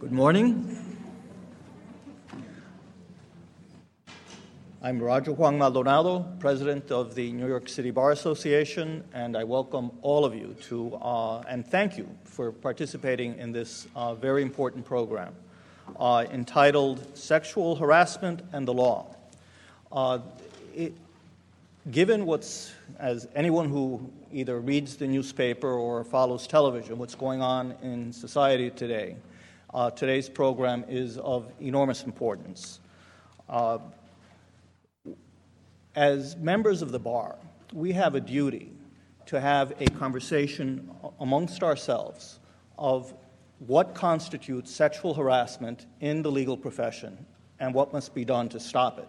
Good morning. I'm Roger Juan Maldonado, President of the New York City Bar Association, and I welcome all of you to uh, and thank you for participating in this uh, very important program uh, entitled Sexual Harassment and the Law. Uh, it, given what's, as anyone who either reads the newspaper or follows television, what's going on in society today, uh, today's program is of enormous importance. Uh, as members of the bar, we have a duty to have a conversation amongst ourselves of what constitutes sexual harassment in the legal profession and what must be done to stop it.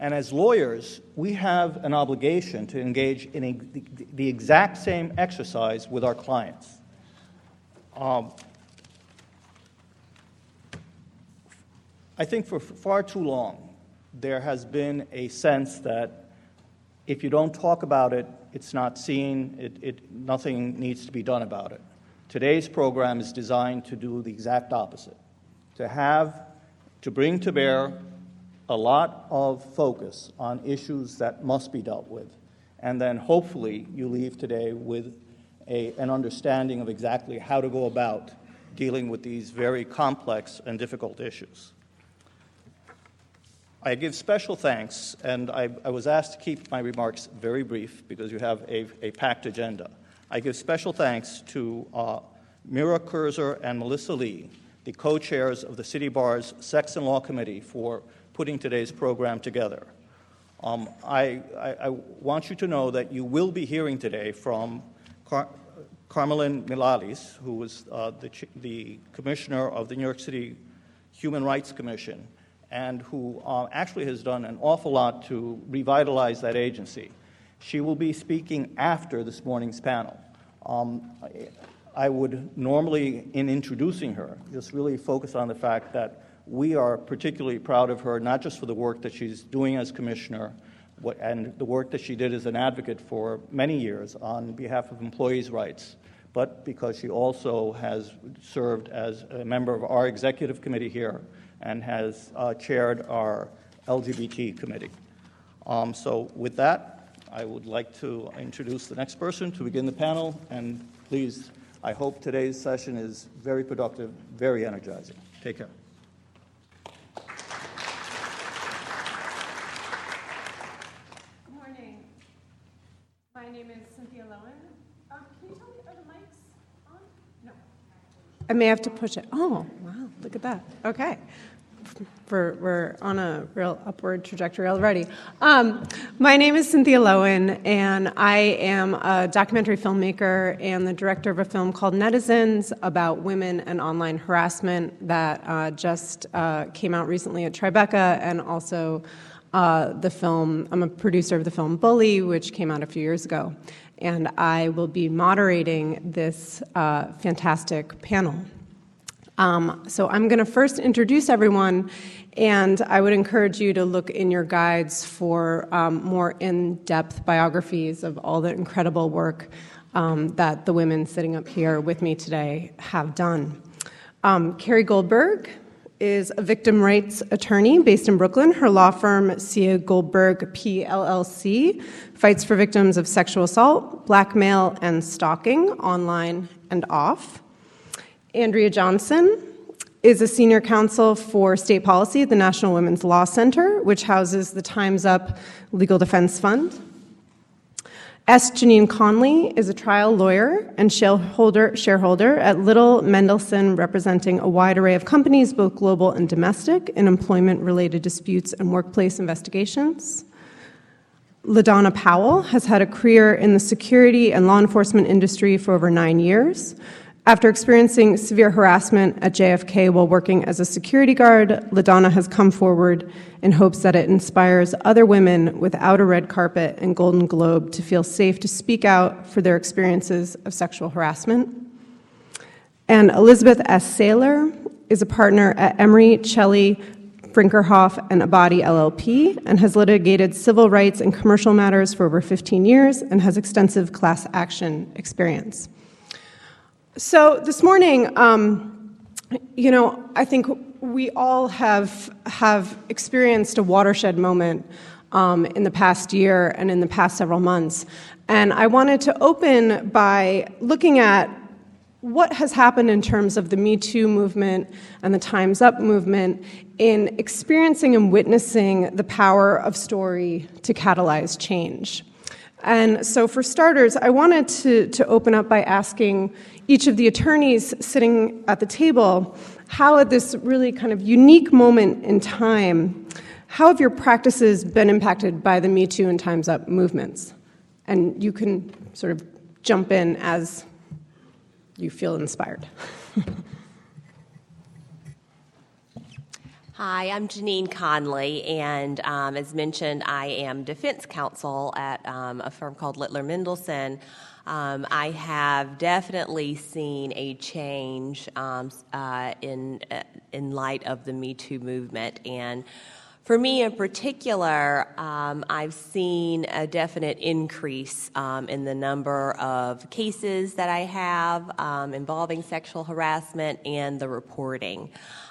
And as lawyers, we have an obligation to engage in a, the, the, exact same exercise with our clients. Um, I think for far too long, there has been a sense that if you don't talk about it, it's not seen, it, it, nothing needs to be done about it. Today's program is designed to do the exact opposite to have, to bring to bear a lot of focus on issues that must be dealt with. And then hopefully you leave today with a, an understanding of exactly how to go about dealing with these very complex and difficult issues. I give special thanks, and I, I, was asked to keep my remarks very brief because you have a, a packed agenda. I give special thanks to uh, Mira Kurzer and Melissa Lee, the co chairs of the City Bar's Sex and Law Committee, for putting today's program together. Um, I, I, I, want you to know that you will be hearing today from Car- Carmelyn Malalis, who was uh, the, the commissioner of the New York City Human Rights Commission and who uh, actually has done an awful lot to revitalize that agency. She will be speaking after this morning's panel. Um, I would normally, in introducing her, just really focus on the fact that we are particularly proud of her, not just for the work that she's doing as commissioner and the work that she did as an advocate for many years on behalf of employees' rights, but because she also has served as a member of our executive committee here and has uh, chaired our LGBT committee. Um, so, with that, I would like to introduce the next person to begin the panel. And please, I hope today's session is very productive, very energizing. Take care. Good morning. My name is Cynthia Lowen. Uh, can you tell me, are the mics on? No. I may have to push it. Oh, wow, look at that. Okay we're, we're on a real upward trajectory already. Um, my name is Cynthia Lowen, and I am a documentary filmmaker and the director of a film called Netizens about women and online harassment that uh, just uh, came out recently at Tribeca, and also uh, the film, I'm a producer of the film Bully, which came out a few years ago. And I will be moderating this uh, fantastic panel. Um, so I'm going to first introduce everyone, and I would encourage you to look in your guides for um, more in depth biographies of all the incredible work um, that the women sitting up here with me today have done. Um, Carrie Goldberg is a victim rights attorney based in Brooklyn. Her law firm, C.A. Goldberg PLLC, fights for victims of sexual assault, blackmail, and stalking online and off. Andrea Johnson is a senior counsel for state policy at the National Women's Law Center, which houses the Time's Up Legal Defense Fund. S. Jeanine Conley is a trial lawyer and shareholder, shareholder at Littler Mendelson, representing a wide array of companies, both global and domestic, in employment related disputes and workplace investigations. LaDonna Powell has had a career in the security and law enforcement industry for over nine years. After experiencing severe harassment at JFK while working as a security guard, LaDonna has come forward in hopes that it inspires other women without a red carpet and golden globe to feel safe to speak out for their experiences of sexual harassment. And Elizabeth S. Saylor is a partner at Emery, Celli, Brinckerhoff, and Abady LLP and has litigated civil rights and commercial matters for over 15 years and has extensive class action experience. So this morning, um, You know, I think we all have have experienced a watershed moment um, in the past year and in the past several months, and I wanted to open by looking at what has happened in terms of the Me Too movement and the Time's Up movement in experiencing and witnessing the power of story to catalyze change. And so, for starters, I wanted to, to open up by asking each of the attorneys sitting at the table how, at this really kind of unique moment in time, how have your practices been impacted by the Me Too and Time's Up movements? And you can sort of jump in as you feel inspired. Hi, I'm Jeanine Conley, and um, as mentioned, I am defense counsel at um, a firm called Littler Mendelson. Um, I have definitely seen a change um, uh, in uh, in light of the Me Too movement, and for me in particular, um, I've seen a definite increase um, in the number of cases that I have um, involving sexual harassment and the reporting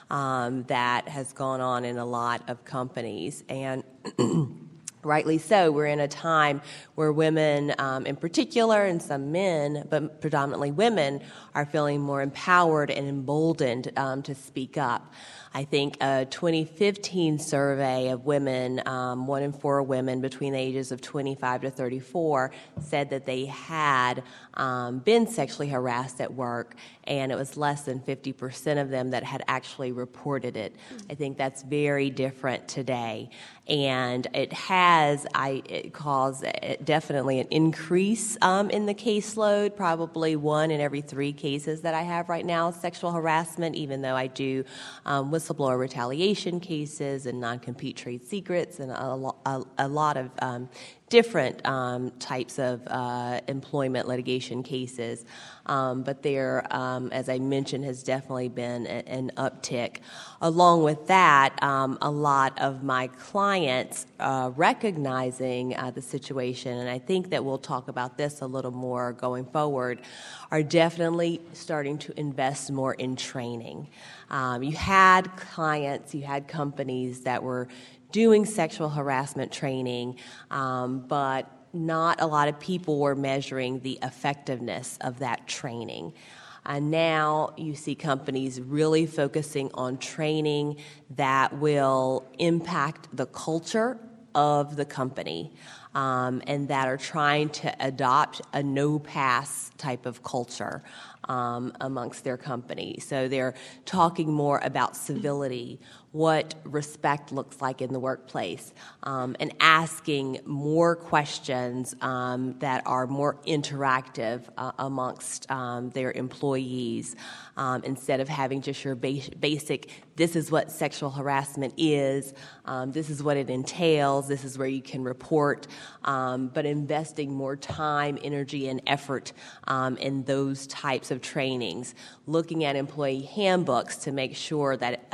um, that has gone on in a lot of companies. And rightly so. We're in a time where women, um, in particular, and some men, but predominantly women, are feeling more empowered and emboldened um, to speak up. I think a 2015 survey of women, um, one in four women between the ages of 25 to 34, said that they had um, been sexually harassed at work, and it was less than 50% of them that had actually reported it. I think that's very different today. And it has, I, it caused definitely an increase um, in the caseload. Probably one in every three cases that I have right now sexual harassment, even though I do um, whistleblower retaliation cases and non compete trade secrets and a, a, a lot of um, different um, types of uh, employment litigation cases. Um, but there, um, as I mentioned, has definitely been a, an uptick. Along with that, um, a lot of my clients uh, recognizing uh, the situation, and I think that we'll talk about this a little more going forward, are definitely starting to invest more in training. Um, you had clients, you had companies that were doing sexual harassment training, um, but not a lot of people were measuring the effectiveness of that training. And now you see companies really focusing on training that will impact the culture of the company um, and that are trying to adopt a no pass type of culture um, amongst their company. So they're talking more about civility, what respect looks like in the workplace, um, and asking more questions um, that are more interactive uh, amongst um, their employees um, instead of having just your ba- basic this is what sexual harassment is, um, this is what it entails, this is where you can report, um, but investing more time, energy, and effort in those types of trainings, looking at employee handbooks to make sure that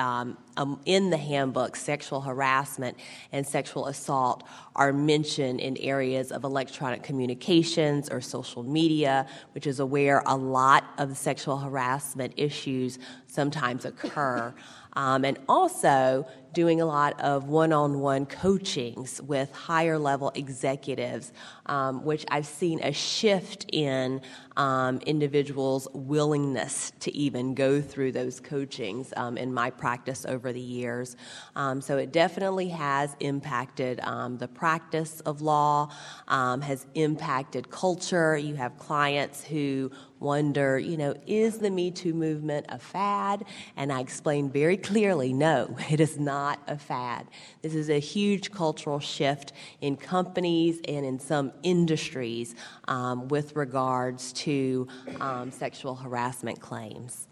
um, in the handbook, sexual harassment and sexual assault are mentioned in areas of electronic communications or social media, which is where a lot of sexual harassment issues sometimes occur. Um, and also doing a lot of one on one coachings with higher level executives, um, which I've seen a shift in um, individuals' willingness to even go through those coachings um, in my practice over the years. Um, so it definitely has impacted um, the practice of law, um, has impacted culture. You have clients who wonder, you know, is the Me Too movement a fad? And I explained very clearly no, it is not a fad. This is a huge cultural shift in companies and in some industries um, with regards to um, sexual harassment claims.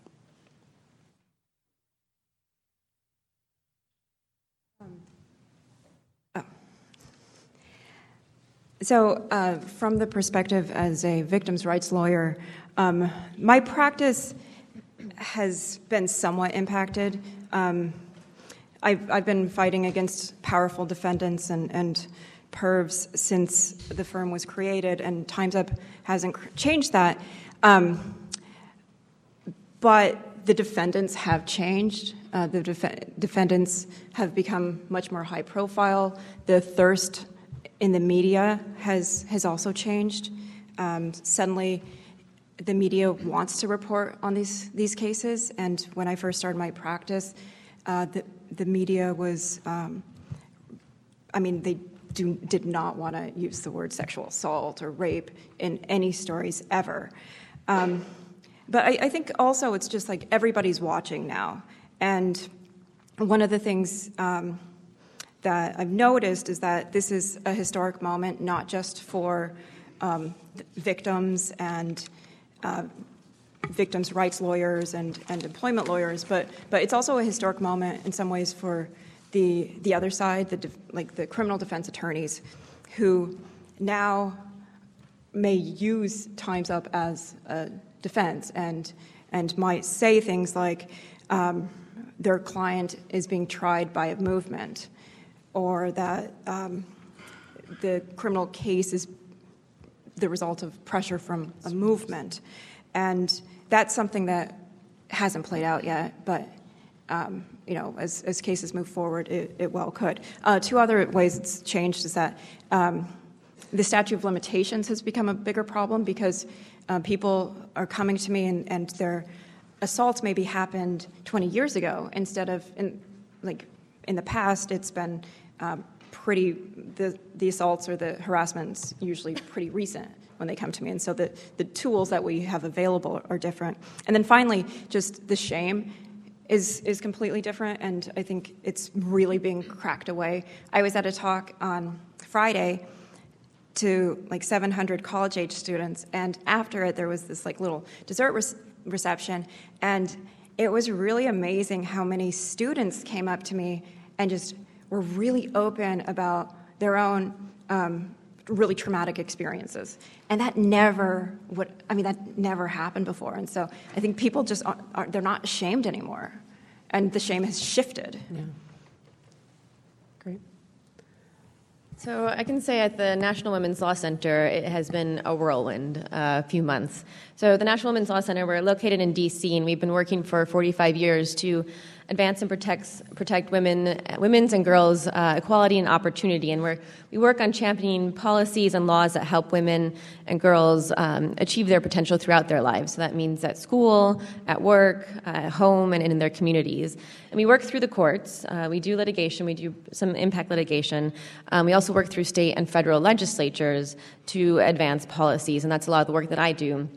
So, uh, from the perspective as a victims' rights lawyer, um, my practice has been somewhat impacted. Um, I've, I've, been fighting against powerful defendants and, and pervs since the firm was created, and Time's Up hasn't changed that. Um, but the defendants have changed. Uh, the def- defendants have become much more high profile. The thirst in the media has, has also changed. Um, suddenly, the media wants to report on these, these cases. And when I first started my practice, uh, the, the media was, um, I mean, they do, did not want to use the word sexual assault or rape in any stories ever. Um, but I, I think also it's just like everybody's watching now. And one of the things um, that I've noticed is that this is a historic moment, not just for um, victims and uh, victims' rights lawyers and, and employment lawyers, but, but it's also a historic moment in some ways for the, the other side, the, like the criminal defense attorneys, who now may use Time's Up as a defense and, and might say things like um, their client is being tried by a movement or that um, the criminal case is the result of pressure from a movement. And that's something that hasn't played out yet, but um, you know, as, as cases move forward, it, it well could. Uh, two other ways it's changed is that um, the statute of limitations has become a bigger problem because uh, people are coming to me and, and their assaults maybe happened 20 years ago instead of in like in the past it's been um, pretty the, the assaults or the harassments usually pretty recent when they come to me. And so the, the tools that we have available are different. And then finally just the shame is is completely different. And i think it's really being cracked away. I was at a talk on friday to like 700 college age students. And after it there was this like little dessert re- reception. And it was really amazing how many students came up to me and just were really open about their own um, really traumatic experiences and that never would i mean that never happened before and so i think people just aren't, aren't they're not ashamed anymore and the shame has shifted Yeah. Great. So I can say at the National Women's Law Center, it has been a whirlwind uh, few months. So the National Women's Law Center, we're located in D.C. and we've been working for 45 years to advance and protect protect women, women's and girls' uh, equality and opportunity. And we're, we work on championing policies and laws that help women and girls um, achieve their potential throughout their lives. So that means at school, at work, uh, at home, and in their communities. And we work through the courts. Uh, we do litigation. We do some impact litigation. Um, we also work through state and federal legislatures to advance policies, and that's a lot of the work that I do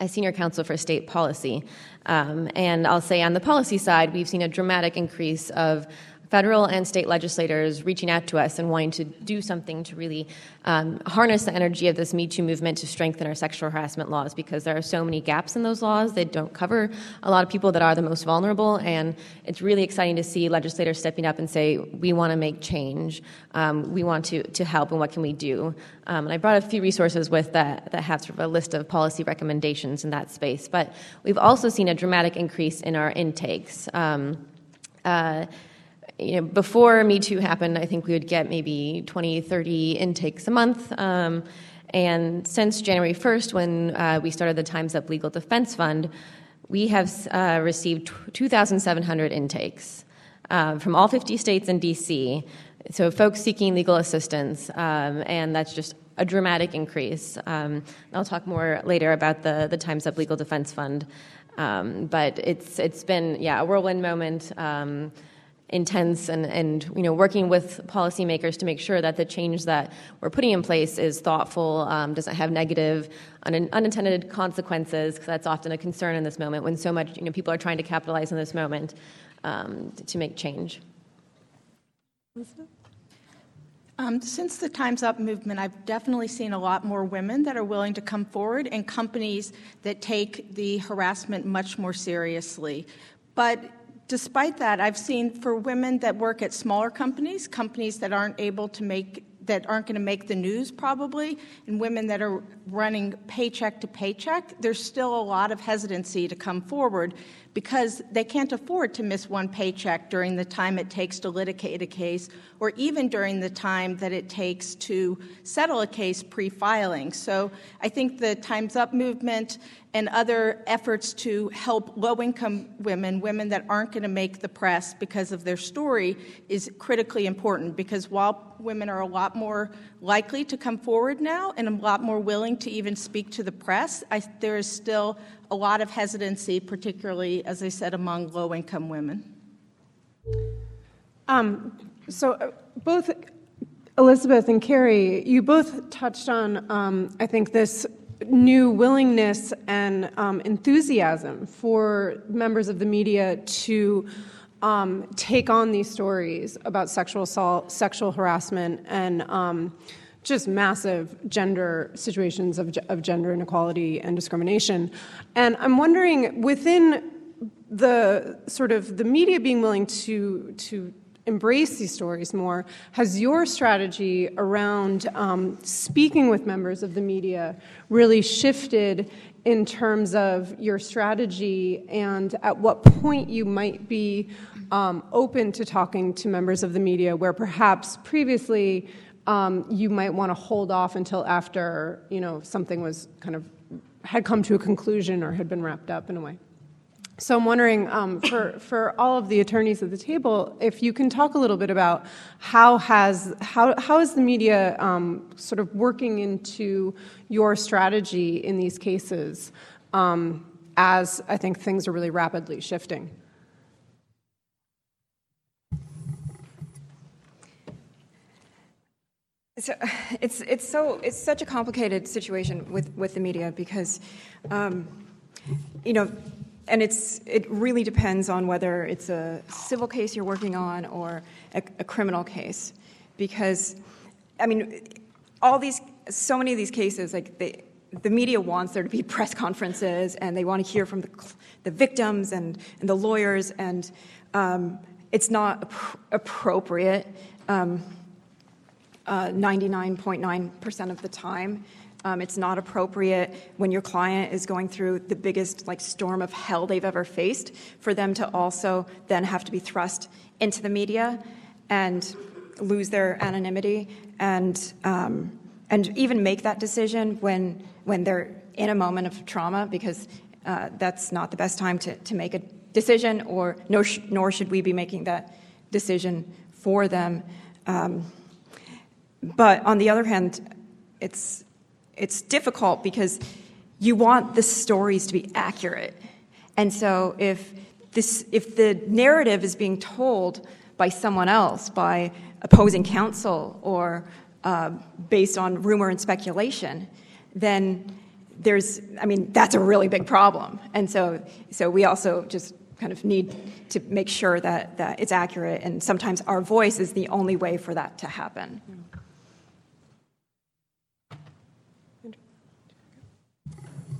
as senior counsel for state policy. Um, and I'll say on the policy side, we've seen a dramatic increase of federal and state legislators reaching out to us and wanting to do something to really um, harness the energy of this Me Too movement to strengthen our sexual harassment laws because there are so many gaps in those laws. that don't cover a lot of people that are the most vulnerable. And it's really exciting to see legislators stepping up and say, we want to make change. Um, we want to, to help, and what can we do? Um, and I brought a few resources with that that have sort of a list of policy recommendations in that space. But we've also seen a dramatic increase in our intakes. Um, uh, you know, before Me Too happened, I think we would get maybe 20, 30 intakes a month. Um, and since January 1st, when uh, we started the Time's Up Legal Defense Fund, we have uh, received 2,700 intakes uh, from all 50 states and DC. So, folks seeking legal assistance, um, and that's just a dramatic increase. Um, I'll talk more later about the, the Time's Up Legal Defense Fund. Um, but it's, it's been, yeah, a whirlwind moment. Intense and, and you know working with policymakers to make sure that the change that we're putting in place is thoughtful um, doesn't have negative un- unintended consequences because that's often a concern in this moment when so much you know people are trying to capitalize on this moment um, to make change Um, since the Time's Up movement, I've definitely seen a lot more women that are willing to come forward and companies that take the harassment much more seriously. But despite that, I've seen for women that work at smaller companies, companies that aren't able to make that aren't going to make the news probably, and women that are running paycheck to paycheck, there's still a lot of hesitancy to come forward because they can't afford to miss one paycheck during the time it takes to litigate a case or even during the time that it takes to settle a case pre filing. So I think the Time's Up movement and other efforts to help low income women, women that aren't going to make the press because of their story, is critically important because while women are a lot more likely to come forward now and a lot more willing to even speak to the press, I, there is still a lot of hesitancy, particularly, as I said, among low income women. Um, so, uh, both Elizabeth and Carrie, you both touched on, um, I think, this new willingness and um, enthusiasm for members of the media to um, take on these stories about sexual assault, sexual harassment, and um, just massive gender situations of, of gender inequality and discrimination. And I'm wondering, within the sort of the media being willing to to embrace these stories more, has your strategy around um, speaking with members of the media really shifted in terms of your strategy and at what point you might be um, open to talking to members of the media where perhaps previously um, you might want to hold off until after you know something was kind of had come to a conclusion or had been wrapped up in a way. So I'm wondering, um, for for all of the attorneys at the table, if you can talk a little bit about how has how how is the media um, sort of working into your strategy in these cases, um, as I think things are really rapidly shifting. So it's it's so it's such a complicated situation with with the media because, um, you know, and it's it really depends on whether it's a civil case you're working on or a, a criminal case, because, I mean, all these so many of these cases like they the media wants there to be press conferences and they want to hear from the, the victims and, and the lawyers and um, it's not appropriate um, 99.9% uh, of the time. Um, it's not appropriate when your client is going through the biggest like storm of hell they've ever faced for them to also then have to be thrust into the media and lose their anonymity and um, and even make that decision when when they're in a moment of trauma because uh, that's not the best time to, to make a decision or nor, sh- nor should we be making that decision for them. Um, but on the other hand, it's, it's difficult because you want the stories to be accurate. And so if, this, if the narrative is being told by someone else, by opposing counsel, or uh, based on rumor and speculation, then there's, I mean, that's a really big problem. And so, so we also just kind of need to make sure that, that it's accurate, and sometimes our voice is the only way for that to happen.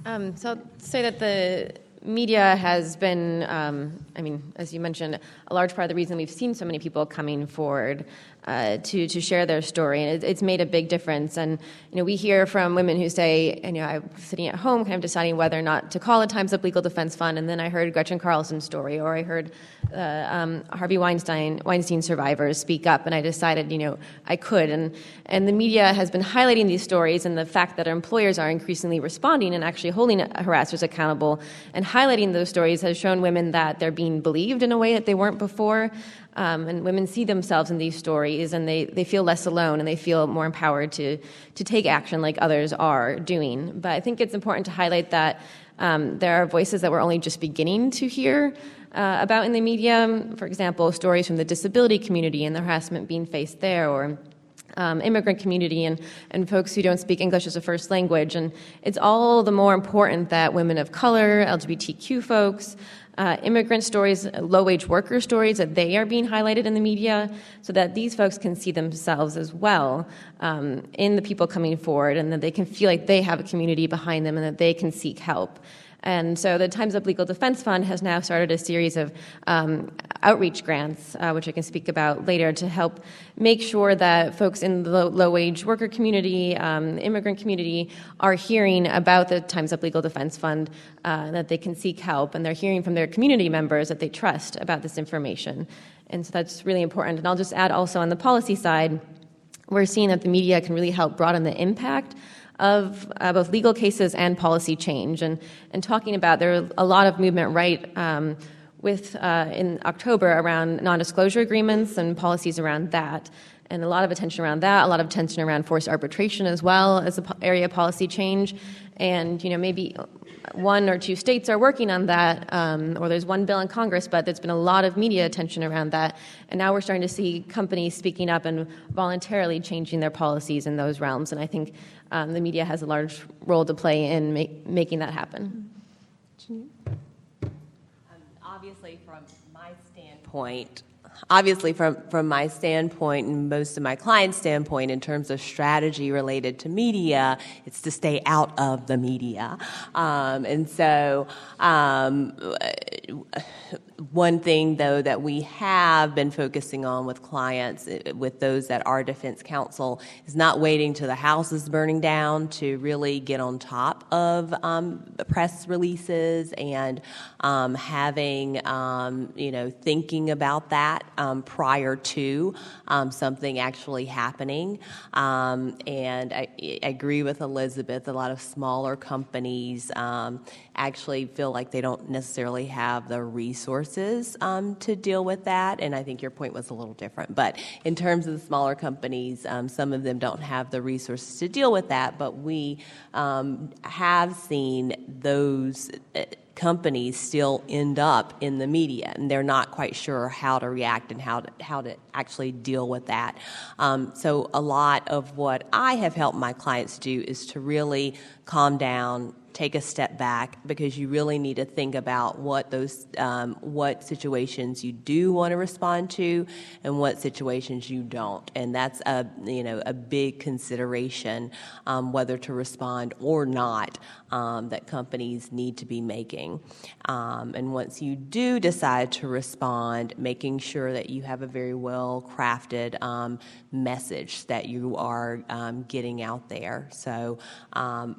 Um, so I'll say that the media has been, um, I mean, as you mentioned, a large part of the reason we've seen so many people coming forward uh, to to share their story, and it, it's made a big difference. And you know, we hear from women who say, you know, I'm sitting at home, kind of deciding whether or not to call a Times Up Legal Defense Fund, and then I heard Gretchen Carlson's story, or I heard uh, um, Harvey Weinstein Weinstein survivors speak up, and I decided, you know, I could. And and the media has been highlighting these stories and the fact that our employers are increasingly responding and actually holding harassers accountable, and highlighting those stories has shown women that they're being believed in a way that they weren't before. Um, and women see themselves in these stories and they, they feel less alone and they feel more empowered to, to take action like others are doing. But I think it's important to highlight that um, there are voices that we're only just beginning to hear uh, about in the media. For example, stories from the disability community and the harassment being faced there, or um, immigrant community and, and folks who don't speak English as a first language. And it's all the more important that women of color, LGBTQ folks, uh, immigrant stories, low wage worker stories, that they are being highlighted in the media so that these folks can see themselves as well um, in the people coming forward and that they can feel like they have a community behind them and that they can seek help. And so the Time's Up Legal Defense Fund has now started a series of um, outreach grants, uh, which I can speak about later, to help make sure that folks in the low wage worker community, um, immigrant community, are hearing about the Time's Up Legal Defense Fund, uh, that they can seek help, and they're hearing from their community members that they trust about this information. And so that's really important. And I'll just add also on the policy side, we're seeing that the media can really help broaden the impact of uh, both legal cases and policy change. And, and talking about, there are a lot of movement right um, with uh, in October around non-disclosure agreements and policies around that. And a lot of attention around that, a lot of attention around forced arbitration as well as an area of policy change. And you know maybe one or two states are working on that, um, or there's one bill in Congress, but there's been a lot of media attention around that. And now we're starting to see companies speaking up and voluntarily changing their policies in those realms. And I think um, the media has a large role to play in make, making that happen. Um, obviously, from my standpoint, obviously from, from my standpoint and most of my clients' standpoint in terms of strategy related to media, it's to stay out of the media. Um, and so um, one thing, though, that we have been focusing on with clients, uh, with those that are defense counsel, is not waiting till the house is burning down to really get on top of um, press releases and um, having, um, you know, thinking about that um, prior to um, something actually happening. Um, and I, I, agree with Elizabeth, a lot of smaller companies actually feel like they don't necessarily have the resources um, to deal with that. And I think your point was a little different. But in terms of the smaller companies, um, some of them don't have the resources to deal with that. But we um, have seen those. Uh, companies still end up in the media and they're not quite sure how to react and how to, how to actually deal with that. Um, so, a lot of what I have helped my clients do is to really calm down, take a step back because you really need to think about what those um, what situations you do want to respond to and what situations you don't. And that's a you know a big consideration um, whether to respond or not um, that companies need to be making. Um, and once you do decide to respond making sure that you have a very well crafted um, message that you are um, getting out there. So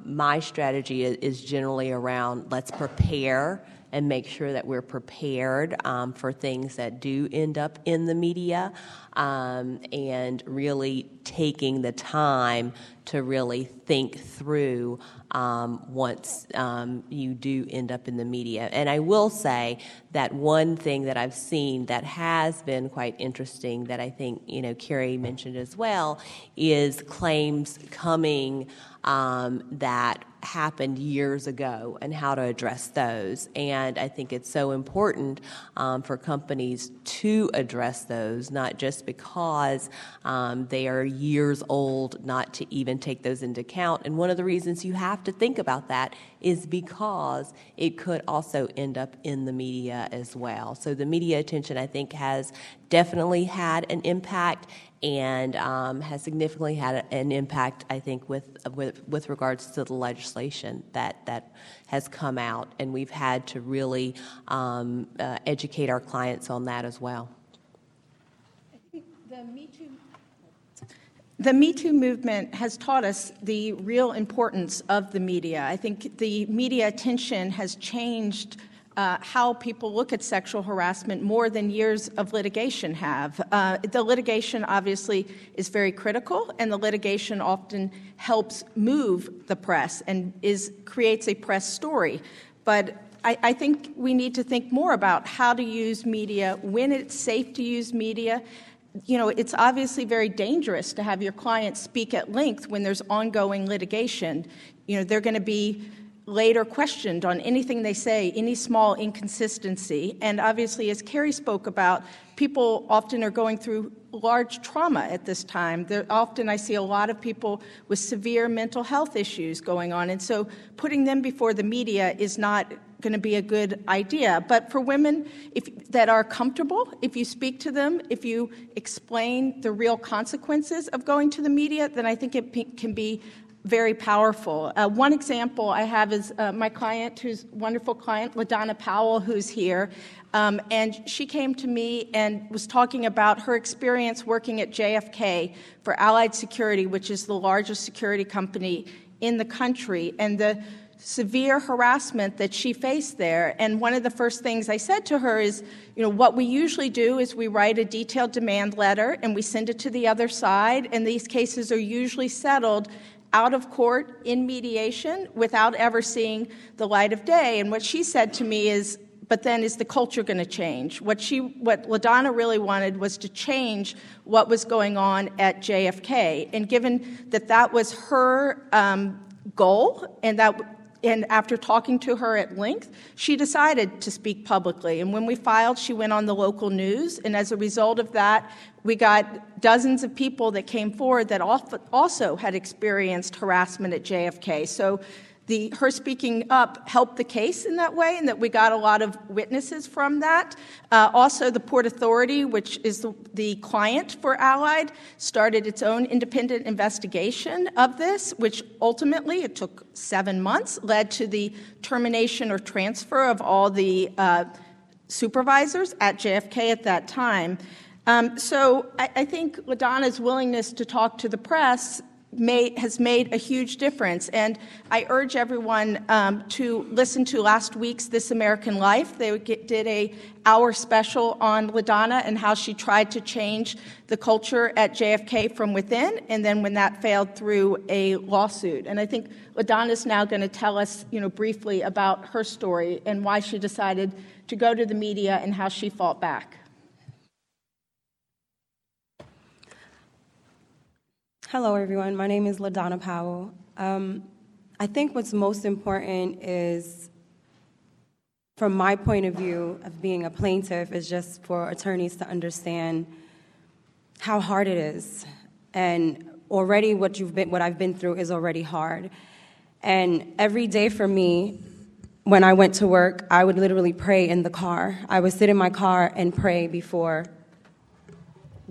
my strategy is is generally around let's prepare and make sure that we're prepared um, for things that do end up in the media um, and really taking the time to really think through um, once um, you do end up in the media. And I will say that one thing that I've seen that has been quite interesting that I think, you know, Carrie mentioned as well is claims coming um, that happened years ago and how to address those. And I think it's so important um, for companies to address those, not just because um, they are years old, not to even take those into account. And one of the reasons you have to think about that is because it could also end up in the media as well. So the media attention, I think, has definitely had an impact and um, has significantly had an impact, I think, with, with, with regards to the legislation that, that has come out. And we've had to really um, uh, educate our clients on that as well. The Me Too the Me Too movement has taught us the real importance of the media. I think the media attention has changed uh, how people look at sexual harassment more than years of litigation have. Uh, the litigation obviously is very critical, and the litigation often helps move the press and is creates a press story. But I, I think we need to think more about how to use media, when it's safe to use media, you know, it's obviously very dangerous to have your client speak at length when there's ongoing litigation. You know, they're going to be later questioned on anything they say, any small inconsistency. And obviously, as Carrie spoke about, people often are going through large trauma at this time. There, often I see a lot of people with severe mental health issues going on. And so putting them before the media is not going to be a good idea. But for women if, that are comfortable, if you speak to them, if you explain the real consequences of going to the media, then I think it can be very powerful. Uh, one example I have is uh, my client, who's wonderful client, LaDonna Powell, who's here. Um, and she came to me and was talking about her experience working at JFK for Allied Security, which is the largest security company in the country, and the severe harassment that she faced there. And one of the first things I said to her is, you know, what we usually do is we write a detailed demand letter and we send it to the other side, and these cases are usually settled out of court in mediation without ever seeing the light of day. And what she said to me is, but then is the culture going to change? What she, what LaDonna really wanted was to change what was going on at JFK. And given that that was her um, goal and that and after talking to her at length, she decided to speak publicly. And when we filed, she went on the local news. And as a result of that, we got dozens of people that came forward that also had experienced harassment at JFK. So the, her speaking up helped the case in that way, and that we got a lot of witnesses from that. Uh, also, the Port Authority, which is the, the, client for Allied, started its own independent investigation of this, which ultimately, it took seven months, led to the termination or transfer of all the uh, supervisors at JFK at that time. Um, so I, I think LaDonna's willingness to talk to the press made, has made a huge difference. And I urge everyone um, to listen to last week's This American Life. They get, did a hour special on LaDonna and how she tried to change the culture at JFK from within, and then when that failed through a lawsuit. And I think LaDonna is now going to tell us, you know, briefly about her story and why she decided to go to the media and how she fought back. Hello, everyone. My name is LaDonna Powell. Um, I think what's most important is, from my point of view of being a plaintiff, is just for attorneys to understand how hard it is. And already what you've been, what I've been through is already hard. And every day for me, when I went to work, I would literally pray in the car. I would sit in my car and pray before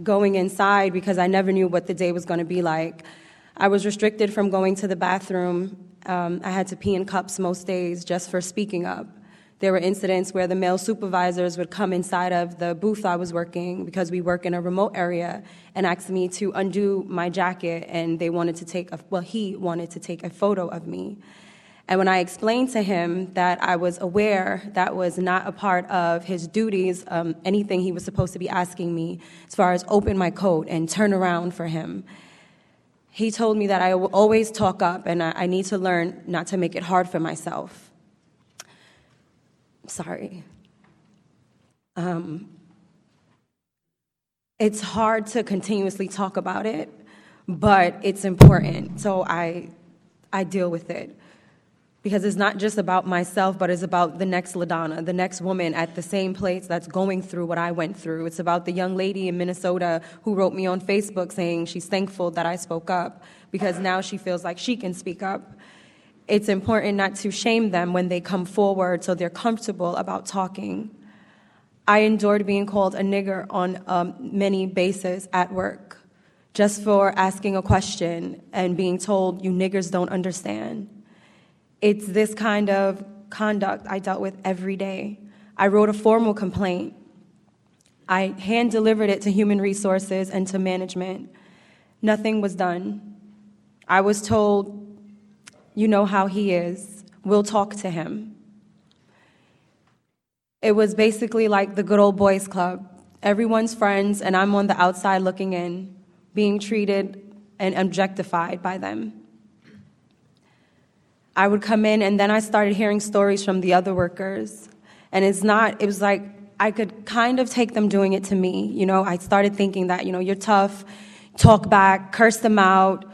going inside because I never knew what the day was going to be like. I was restricted from going to the bathroom. Um, I had to pee in cups most days just for speaking up. There were incidents where the male supervisors would come inside of the booth I was working because we work in a remote area and ask me to undo my jacket, and they wanted to take a, well, he wanted to take a photo of me. And when I explained to him that I was aware that was not a part of his duties, um, anything he was supposed to be asking me, as far as open my coat and turn around for him, he told me that I will always talk up and I, I need to learn not to make it hard for myself. Sorry. Um, it's hard to continuously talk about it, but it's important. So I, I deal with it because it's not just about myself, but it's about the next LaDonna, the next woman at the same place that's going through what I went through. It's about the young lady in Minnesota who wrote me on Facebook saying she's thankful that I spoke up because now she feels like she can speak up. It's important not to shame them when they come forward so they're comfortable about talking. I endured being called a nigger on um, many bases at work just for asking a question and being told, you niggers don't understand. It's this kind of conduct I dealt with every day. I wrote a formal complaint. I hand delivered it to human resources and to management. Nothing was done. I was told, you know how he is, we'll talk to him. It was basically like the good old boys club. Everyone's friends, and I'm on the outside looking in, being treated and objectified by them. I would come in, and then I started hearing stories from the other workers. And it's not, it was like I could kind of take them doing it to me. You know, I started thinking that, you know, you're tough, talk back, curse them out,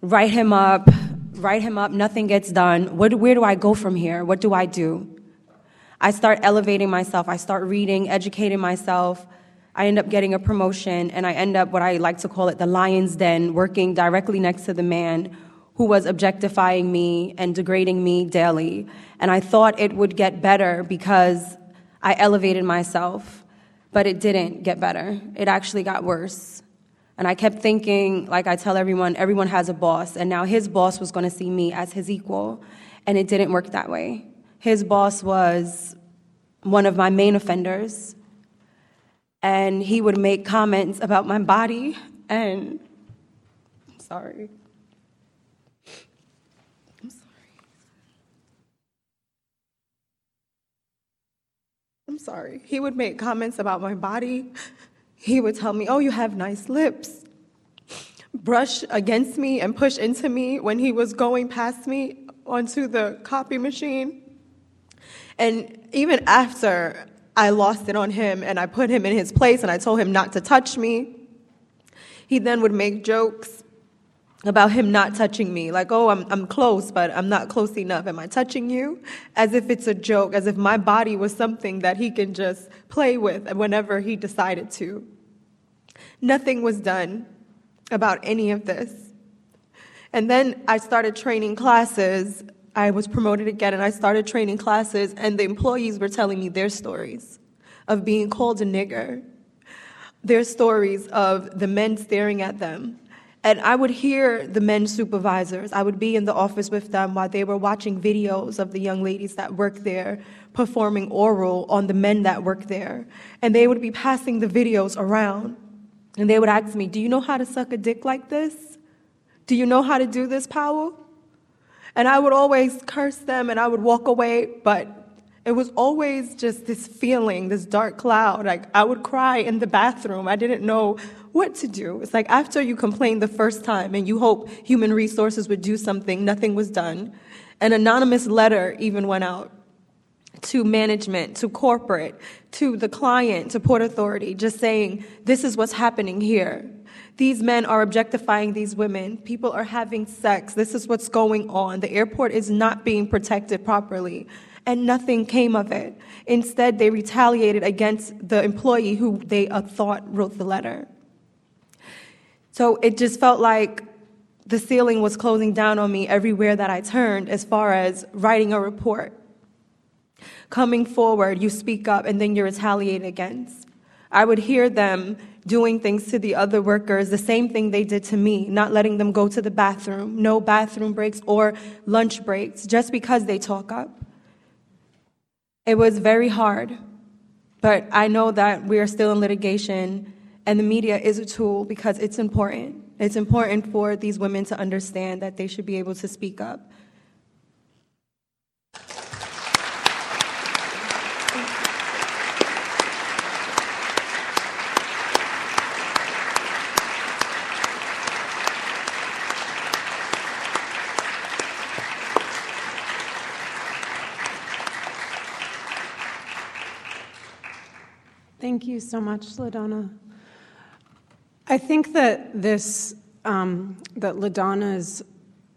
write him up, write him up, nothing gets done. What, where do I go from here? What do I do? I start elevating myself, I start reading, educating myself. I end up getting a promotion, and I end up what I like to call it the lion's den, working directly next to the man who was objectifying me and degrading me daily. And I thought it would get better because I elevated myself, but it didn't get better. It actually got worse. And I kept thinking, like I tell everyone, everyone has a boss, and now his boss was to see me as his equal, and it didn't work that way. His boss was one of my main offenders, and he would make comments about my body, and I'm sorry. I'm sorry. He would make comments about my body. He would tell me, Oh, you have nice lips. Brush against me and push into me when he was going past me onto the copy machine. And even after I lost it on him and I put him in his place and I told him not to touch me, he then would make jokes about him not touching me. Like, oh, I'm, I'm close, but I'm not close enough. Am I touching you? As if it's a joke, as if my body was something that he can just play with whenever he decided to. Nothing was done about any of this. And then I started training classes. I was promoted again and I started training classes, and the employees were telling me their stories of being called a nigger, their stories of the men staring at them, and I would hear the men supervisors. I would be in the office with them while they were watching videos of the young ladies that work there performing oral on the men that work there. And they would be passing the videos around. And they would ask me, Do you know how to suck a dick like this? Do you know how to do this, Powell? And I would always curse them and I would walk away, but it was always just this feeling, this dark cloud. Like I would cry in the bathroom. I didn't know what to do. It's like after you complained the first time and you hope human resources would do something, nothing was done. An anonymous letter even went out to management, to corporate, to the client, to Port Authority, just saying, this is what's happening here. These men are objectifying these women. People are having sex. This is what's going on. The airport is not being protected properly. And nothing came of it. Instead, they retaliated against the employee who they uh, thought wrote the letter. So it just felt like the ceiling was closing down on me everywhere that I turned as far as writing a report. Coming forward, you speak up and then you're retaliated against. I would hear them doing things to the other workers, the same thing they did to me, not letting them go to the bathroom, no bathroom breaks or lunch breaks, just because they talk up. It was very hard, but I know that we are still in litigation and the media is a tool because it's important. It's important for these women to understand that they should be able to speak up. Thank you so much, LaDonna. I think that this, um, that LaDonna's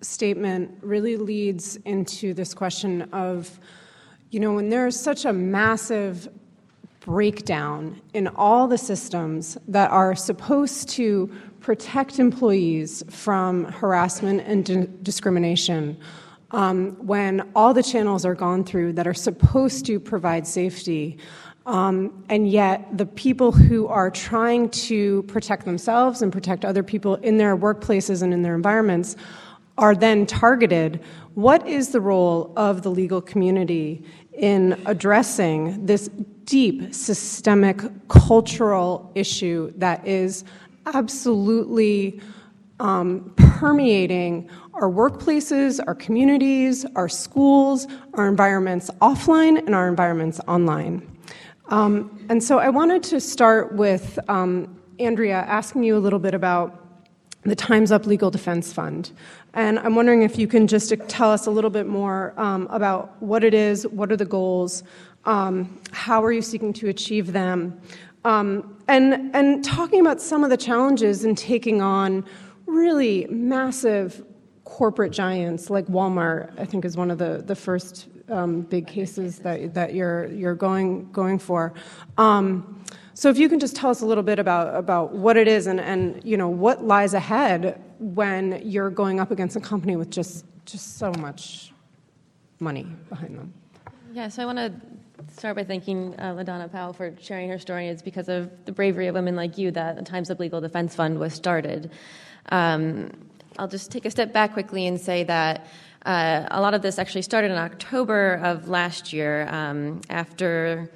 statement really leads into this question of, you know, when there's such a massive breakdown in all the systems that are supposed to protect employees from harassment and di- discrimination, um, when all the channels are gone through that are supposed to provide safety, um, and yet, the people who are trying to protect themselves and protect other people in their workplaces and in their environments are then targeted. What is the role of the legal community in addressing this deep systemic cultural issue that is absolutely um, permeating our workplaces, our communities, our schools, our environments offline, and our environments online? Um, and so I wanted to start with um, Andrea asking you a little bit about the Time's Up Legal Defense Fund. And I'm wondering if you can just tell us a little bit more um, about what it is, what are the goals, um, how are you seeking to achieve them, um, and, and talking about some of the challenges in taking on really massive corporate giants like Walmart, I think is one of the, the first um, big cases that, that you're, you're going, going for. Um, so if you can just tell us a little bit about, about what it is and, and you know, what lies ahead when you're going up against a company with just, just so much money behind them. Yeah, so I want to start by thanking uh, LaDonna Powell for sharing her story. It's because of the bravery of women like you that the Times Up Legal Defense Fund was started. Um, I'll just take a step back quickly and say that uh, a lot of this actually started in October of last year um, after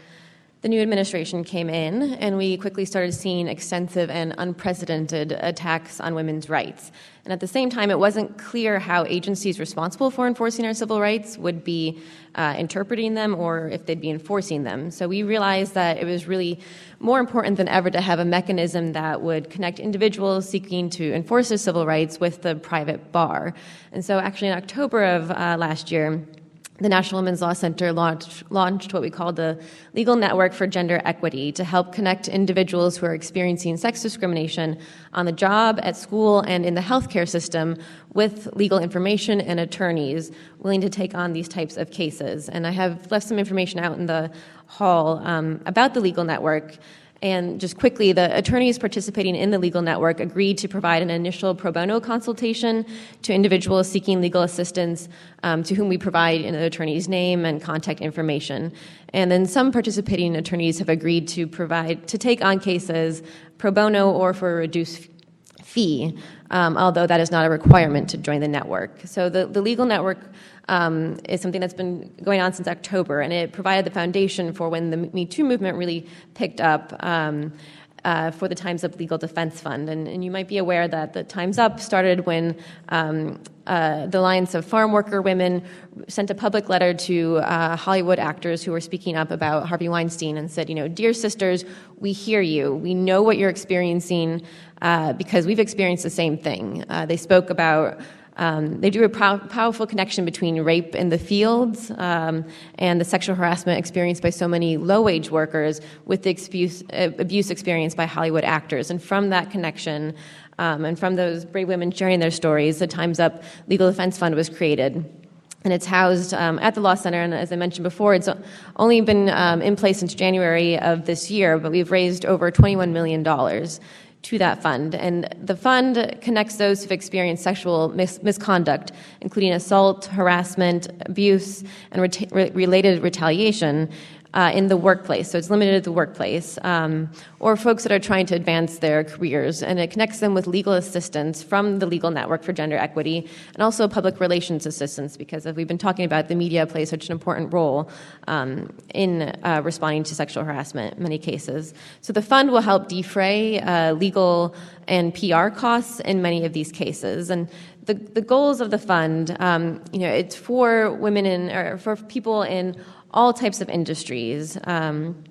the new administration came in, and we quickly started seeing extensive and unprecedented attacks on women's rights. And at the same time, it wasn't clear how agencies responsible for enforcing our civil rights would be uh, interpreting them or if they'd be enforcing them. So we realized that it was really more important than ever to have a mechanism that would connect individuals seeking to enforce their civil rights with the private bar. And so, actually, in October of uh, last year, the National Women's Law Center launched, launched, what we call the Legal Network for Gender Equity to help connect individuals who are experiencing sex discrimination on the job, at school, and in the healthcare system with legal information and attorneys willing to take on these types of cases. And I have left some information out in the hall um, about the Legal Network. And just quickly, the attorneys participating in the legal network agreed to provide an initial pro bono consultation to individuals seeking legal assistance um, to whom we provide an attorney's name and contact information. And then some participating attorneys have agreed to provide, to take on cases pro bono or for a reduced fee, um, although that is not a requirement to join the network. So the, the legal network um, is something that's been going on since October, and it provided the foundation for when the Me Too movement really picked up. Um, uh, for the Times Up Legal Defense Fund. And, and, you might be aware that the Times Up started when um, uh, the Alliance of Farm Worker Women sent a public letter to uh, Hollywood actors who were speaking up about Harvey Weinstein and said, you know, dear sisters, we hear you. We know what you're experiencing uh, because we've experienced the same thing. Uh, they spoke about um, they drew a pow- powerful connection between rape in the fields um, and the sexual harassment experienced by so many low wage workers with the abuse, uh, abuse experienced by Hollywood actors. And from that connection, um, and from those brave women sharing their stories, the Time's Up Legal Defense Fund was created. And it's housed um, at the Law Center, and as I mentioned before, it's only been um, in place since January of this year, but we've raised over $21 million to that fund. And the fund connects those who've experienced sexual mis- misconduct, including assault, harassment, abuse, and re- related retaliation, uh, in the workplace. So it's limited to the workplace, um, or folks that are trying to advance their careers. And it connects them with legal assistance from the Legal Network for Gender Equity and also public relations assistance, because as we've been talking about, the media plays such an important role um, in uh, responding to sexual harassment in many cases. So the fund will help defray uh, legal and PR costs in many of these cases. And the, the goals of the fund, um, you know, it's for women in, or for people in all types of industries. Um,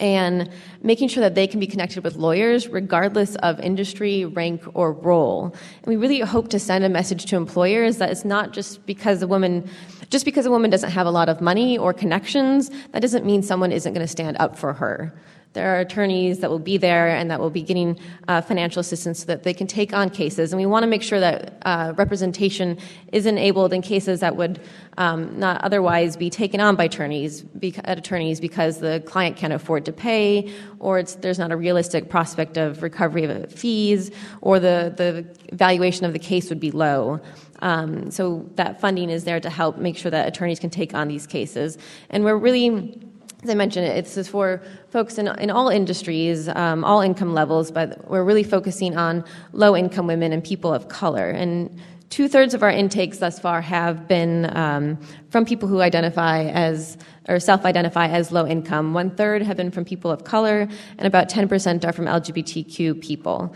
and making sure that they can be connected with lawyers regardless of industry, rank, or role. And we really hope to send a message to employers that it's not just because a woman just because a woman doesn't have a lot of money or connections, that doesn't mean someone isn't going to stand up for her. There are attorneys that will be there and that will be getting uh, financial assistance so that they can take on cases. And we want to make sure that uh, representation is enabled in cases that would um, not otherwise be taken on by attorneys, attorneys because the client can't afford to pay, or there's not a realistic prospect of recovery of fees, or the, the valuation of the case would be low. Um, so that funding is there to help make sure that attorneys can take on these cases. And we're really as I mentioned, it's for folks in, in all industries, um, all income levels, but we're really focusing on low income women and people of color. And two thirds of our intakes thus far have been um, from people who identify as or self identify as low income. One third have been from people of color, and about 10% are from LGBTQ people.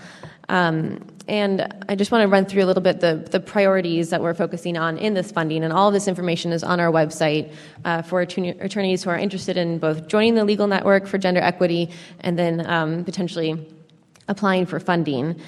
Um, and I just want to run through a little bit the, the priorities that we're focusing on in this funding. And all of this information is on our website uh, for attorneys who are interested in both joining the legal network for gender equity and then um, potentially applying for funding.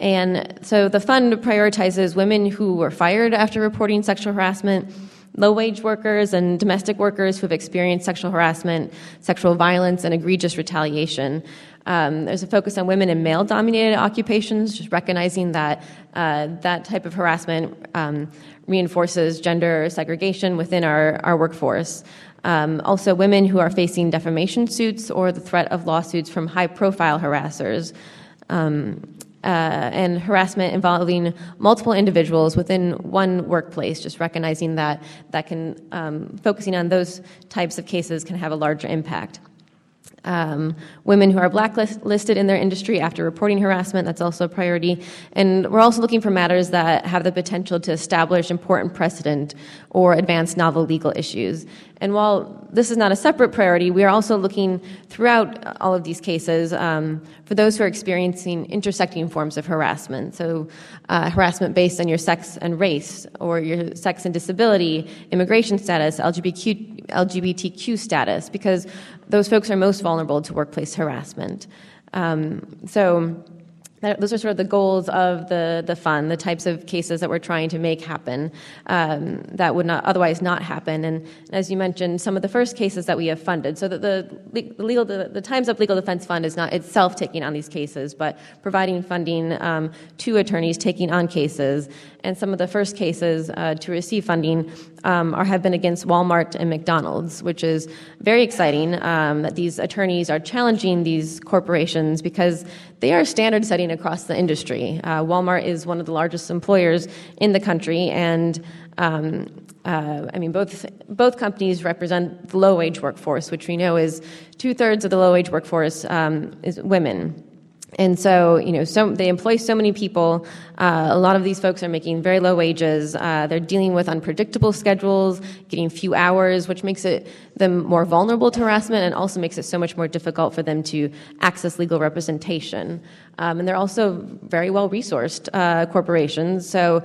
And so the fund prioritizes women who were fired after reporting sexual harassment, low wage workers, and domestic workers who have experienced sexual harassment, sexual violence, and egregious retaliation. Um, there's a focus on women in male dominated occupations, just recognizing that uh, that type of harassment um, reinforces gender segregation within our, our workforce. Um, also, women who are facing defamation suits or the threat of lawsuits from high profile harassers. Um, uh, and harassment involving multiple individuals within one workplace. Just recognizing that that can um, focusing on those types of cases can have a larger impact. Um, women who are blacklisted in their industry after reporting harassment, that's also a priority. And we're also looking for matters that have the potential to establish important precedent or advance novel legal issues. And while this is not a separate priority, we are also looking throughout all of these cases um, for those who are experiencing intersecting forms of harassment. So, uh, harassment based on your sex and race, or your sex and disability, immigration status, LGBTQ, LGBTQ status, because those folks are most vulnerable to workplace harassment. Um, so, that, those are sort of the goals of the, the fund, the types of cases that we're trying to make happen um, that would not otherwise not happen. And, as you mentioned, some of the first cases that we have funded, so that the, the legal the, the Times Up Legal Defense Fund is not itself taking on these cases, but providing funding um, to attorneys taking on cases. And some of the first cases uh, to receive funding um, are, have been against Walmart and McDonald's, which is very exciting um, that these attorneys are challenging these corporations because they are standard setting across the industry. Uh, Walmart is one of the largest employers in the country, and um, uh, I mean, both both companies represent the low wage workforce, which we know is two thirds of the low wage workforce um, is women. And so, you know, so they employ so many people. Uh, a lot of these folks are making very low wages. Uh, they're dealing with unpredictable schedules, getting few hours, which makes it them more vulnerable to harassment and also makes it so much more difficult for them to access legal representation. Um, and they're also very well resourced uh, corporations. So,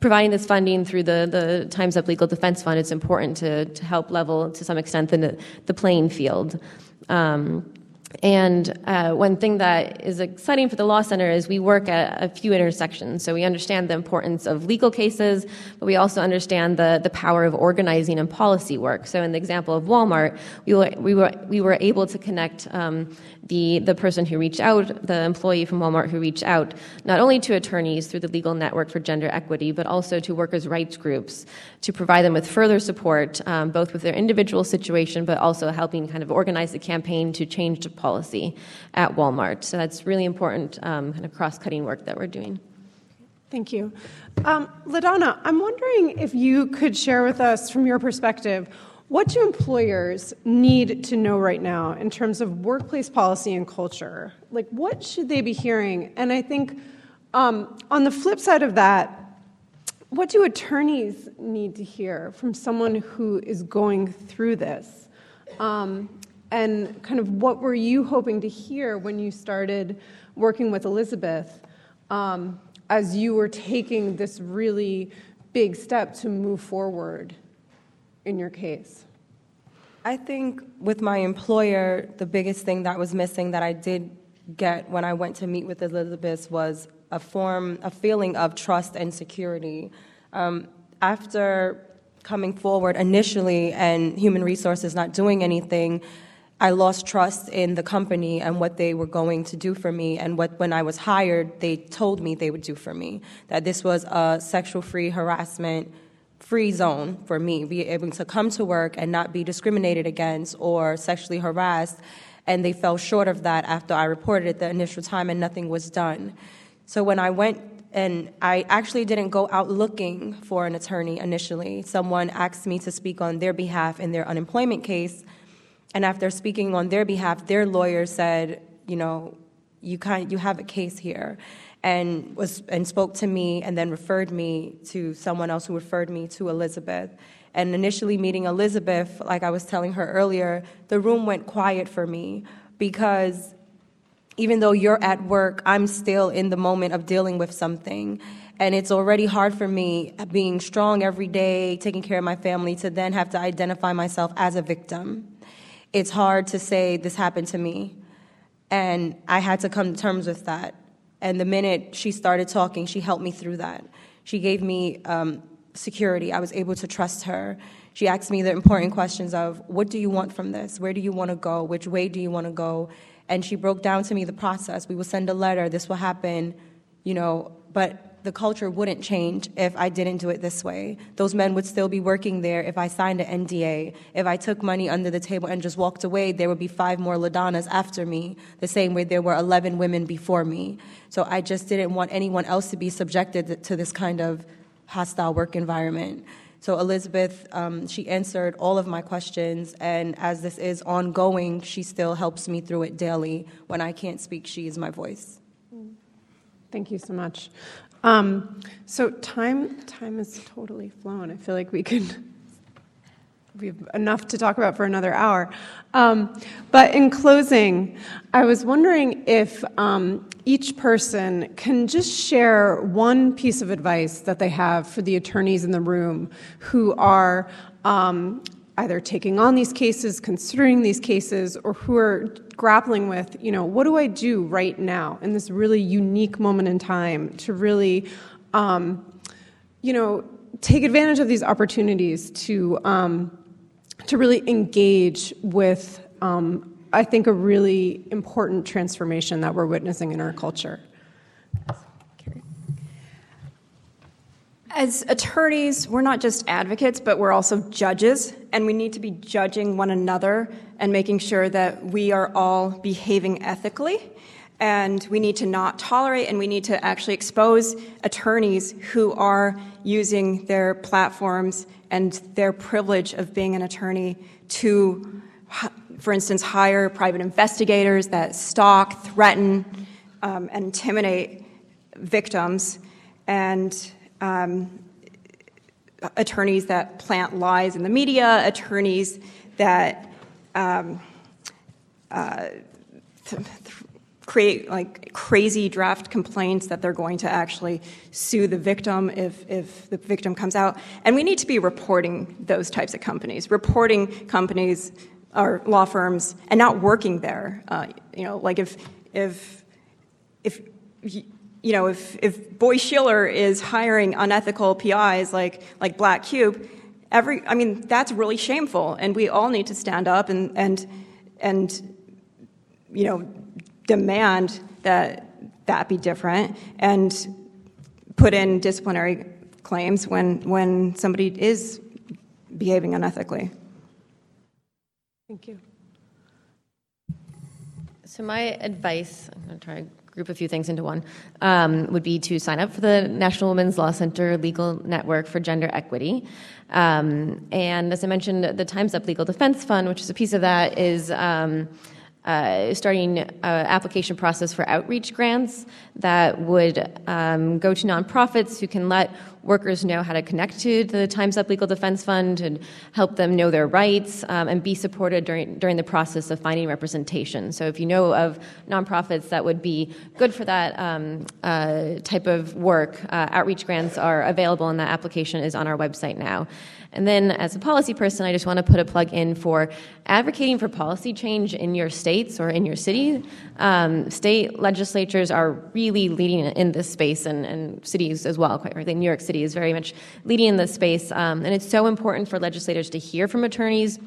providing this funding through the, the Times Up Legal Defense Fund, it's important to, to help level, to some extent, the, the playing field. Um, and uh, one thing that is exciting for the Law Center is we work at a few intersections. So we understand the importance of legal cases, but we also understand the, the power of organizing and policy work. So in the example of Walmart, we were, we were, we were able to connect um, the, the person who reached out, the employee from Walmart who reached out, not only to attorneys through the Legal Network for Gender Equity, but also to workers' rights groups to provide them with further support, um, both with their individual situation, but also helping kind of organize the campaign to change the policy at Walmart. So that's really important um, kind of cross cutting work that we're doing. Thank you. Um, LaDonna, I'm wondering if you could share with us, from your perspective, what do employers need to know right now in terms of workplace policy and culture? Like, what should they be hearing? And I think um, on the flip side of that, what do attorneys need to hear from someone who is going through this? Um, and kind of what were you hoping to hear when you started working with Elizabeth um, as you were taking this really big step to move forward in your case? I think with my employer, the biggest thing that was missing that I did get when I went to meet with Elizabeth was a form, a feeling of trust and security. Um, after coming forward initially and human resources not doing anything, I lost trust in the company and what they were going to do for me. And what, when I was hired, they told me they would do for me. That this was a sexual free harassment free zone for me, be able to come to work and not be discriminated against or sexually harassed. And they fell short of that after I reported it the initial time and nothing was done. So when I went and I actually didn't go out looking for an attorney initially. Someone asked me to speak on their behalf in their unemployment case, and after speaking on their behalf, their lawyer said, you know, you kind you have a case here and was and spoke to me and then referred me to someone else who referred me to Elizabeth. And initially meeting Elizabeth, like I was telling her earlier, the room went quiet for me because even though you're at work, I'm still in the moment of dealing with something. And it's already hard for me being strong every day, taking care of my family, to then have to identify myself as a victim. It's hard to say this happened to me. And I had to come to terms with that. And the minute she started talking, she helped me through that. She gave me um, security. I was able to trust her. She asked me the important questions of what do you want from this? Where do you want to go? Which way do you want to go? And she broke down to me the process. We will send a letter, this will happen, you know, but the culture wouldn't change if I didn't do it this way. Those men would still be working there if I signed an NDA. If I took money under the table and just walked away, there would be five more LaDonnas after me, the same way there were 11 women before me. So I just didn't want anyone else to be subjected to this kind of hostile work environment. So Elizabeth, um, she answered all of my questions, and as this is ongoing, she still helps me through it daily. When I can't speak, she is my voice. Thank you so much. Um, so time time has totally flown. I feel like we could we have enough to talk about for another hour. Um, but in closing, I was wondering if um, each person can just share one piece of advice that they have for the attorneys in the room who are um, either taking on these cases, considering these cases, or who are grappling with, you know, what do I do right now in this really unique moment in time to really, um, you know, take advantage of these opportunities to um, to really engage with, um, I think, a really important transformation that we're witnessing in our culture. As attorneys, we're not just advocates, but we're also judges, and we need to be judging one another and making sure that we are all behaving ethically. And we need to not tolerate, and we need to actually expose attorneys who are using their platforms and their privilege of being an attorney to, for instance, hire private investigators that stalk, threaten, um, and intimidate victims, and attorneys that plant lies in the media, attorneys that um, uh, th- th- create like crazy draft complaints that they're going to actually sue the victim if, if the victim comes out. And we need to be reporting those types of companies, reporting companies or law firms and not working there. Uh, you know, like if, if, if, you know, if, if Boies Schiller is hiring unethical PIs like, like Black Cube, every, I mean, that's really shameful. And we all need to stand up and, and, and, you know, demand that that be different and put in disciplinary claims when, when somebody is behaving unethically. Thank you. So, my advice, I'm going to try group a few things into one, um, would be to sign up for the National Women's Law Center Legal Network for Gender Equity. Um, and as I mentioned, the Time's Up Legal Defense Fund, which is a piece of that, is. Um, uh, starting an application process for outreach grants that would um, go to nonprofits who can let workers know how to connect to the Time's Up Legal Defense Fund and help them know their rights um, and be supported during, during the process of finding representation. So, if you know of nonprofits that would be good for that um, uh, type of work, uh, outreach grants are available, and that application is on our website now. And then, as a policy person, I just want to put a plug in for advocating for policy change in your states or in your city. Um, state legislatures are really leading in this space, and, and, cities as well, quite frankly. New York City is very much leading in this space. Um, and it's so important for legislators to hear from attorneys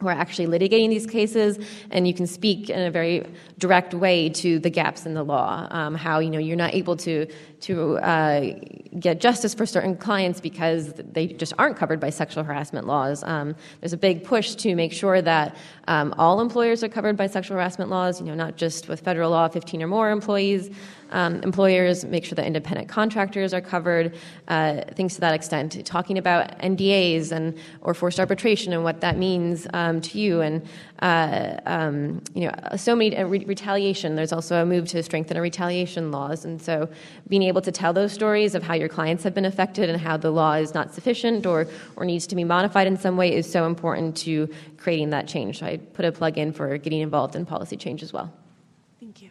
who are actually litigating these cases, and you can speak in a very direct way to the gaps in the law. Um, how you know you're not able to to uh, get justice for certain clients because they just aren't covered by sexual harassment laws. Um, there's a big push to make sure that um, all employers are covered by sexual harassment laws. You know, not just with federal law, 15 or more employees. Um, employers make sure that independent contractors are covered, uh, things to that extent. Talking about NDAs and or forced arbitration and what that means um, to you, and uh, um, you know, so many uh, re- retaliation. There's also a move to strengthen our retaliation laws, and so being able to tell those stories of how your clients have been affected and how the law is not sufficient or or needs to be modified in some way is so important to creating that change. So I put a plug in for getting involved in policy change as well. Thank you.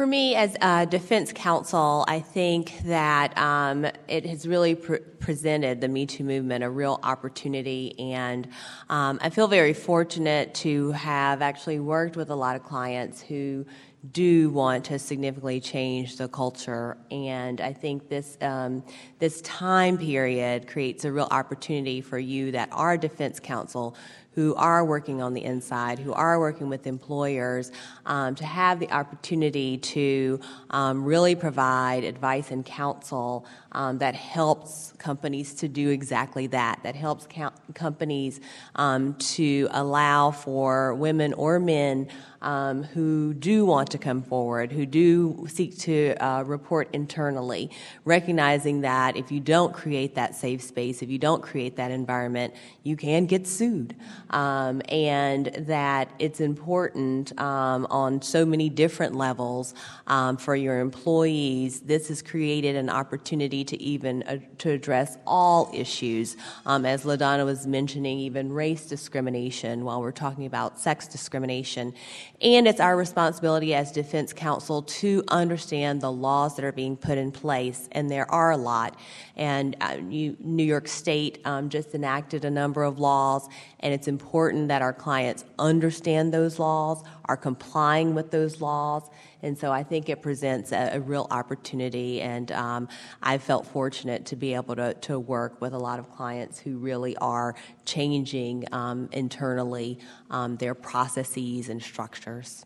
For me, as a defense counsel, I think that um, it has really pre- presented the Me Too movement a real opportunity, and um, I feel very fortunate to have actually worked with a lot of clients who do want to significantly change the culture, and I think this um, this time period creates a real opportunity for you that are defense counsel who are working on the inside, who are working with employers, um, to have the opportunity to um, really provide advice and counsel um, that helps companies to do exactly that, that helps companies um, to allow for women or men um, who do want to come forward, who do seek to uh, report internally, recognizing that if you don't create that safe space, if you don't create that environment, you can get sued. Um, and that it's important um, on so many different levels um, for your employees. This has created an opportunity to even uh, to address all issues, um, as LaDonna was mentioning, even race discrimination while we're talking about sex discrimination. And it's our responsibility as defense counsel to understand the laws that are being put in place, and there are a lot. And uh, New York State um, just enacted a number of laws, and it's important that our clients understand those laws, are complying with those laws. And so I think it presents a, a real opportunity, and um, I felt fortunate to be able to, to work with a lot of clients who really are changing um, internally um, their processes and structures.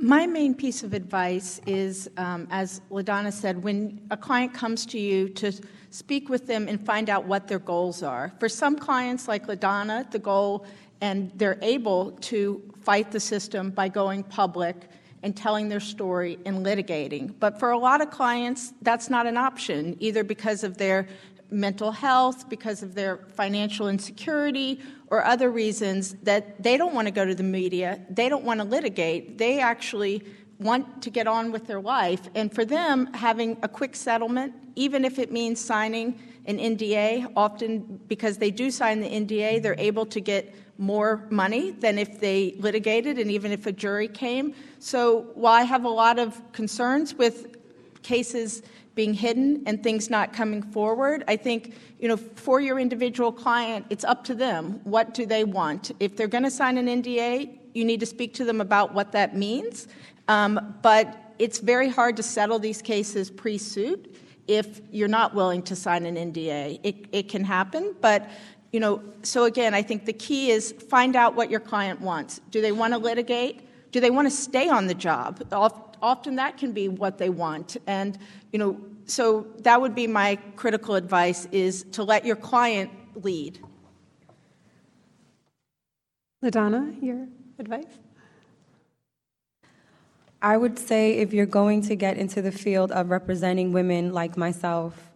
My main piece of advice is, um, as LaDonna said, when a client comes to you to speak with them and find out what their goals are. For some clients, like LaDonna, the goal, and they're able to fight the system by going public and telling their story and litigating. But for a lot of clients, that's not an option, either because of their mental health, because of their financial insecurity, or other reasons that they don't want to go to the media, they don't want to litigate, they actually want to get on with their life. And for them, having a quick settlement, even if it means signing an NDA, often because they do sign the NDA, they're able to get more money than if they litigated and even if a jury came. So while I have a lot of concerns with cases being hidden and things not coming forward, I think, you know, for your individual client, it's up to them. What do they want? If they're going to sign an NDA, you need to speak to them about what that means. Um, but it's very hard to settle these cases pre-suit if you're not willing to sign an NDA. It, it can happen, but you know, so again, I think the key is find out what your client wants. Do they want to litigate? Do they want to stay on the job? Often that can be what they want. And, you know, so that would be my critical advice is to let your client lead. LaDonna, your advice? I would say if you're going to get into the field of representing women like myself,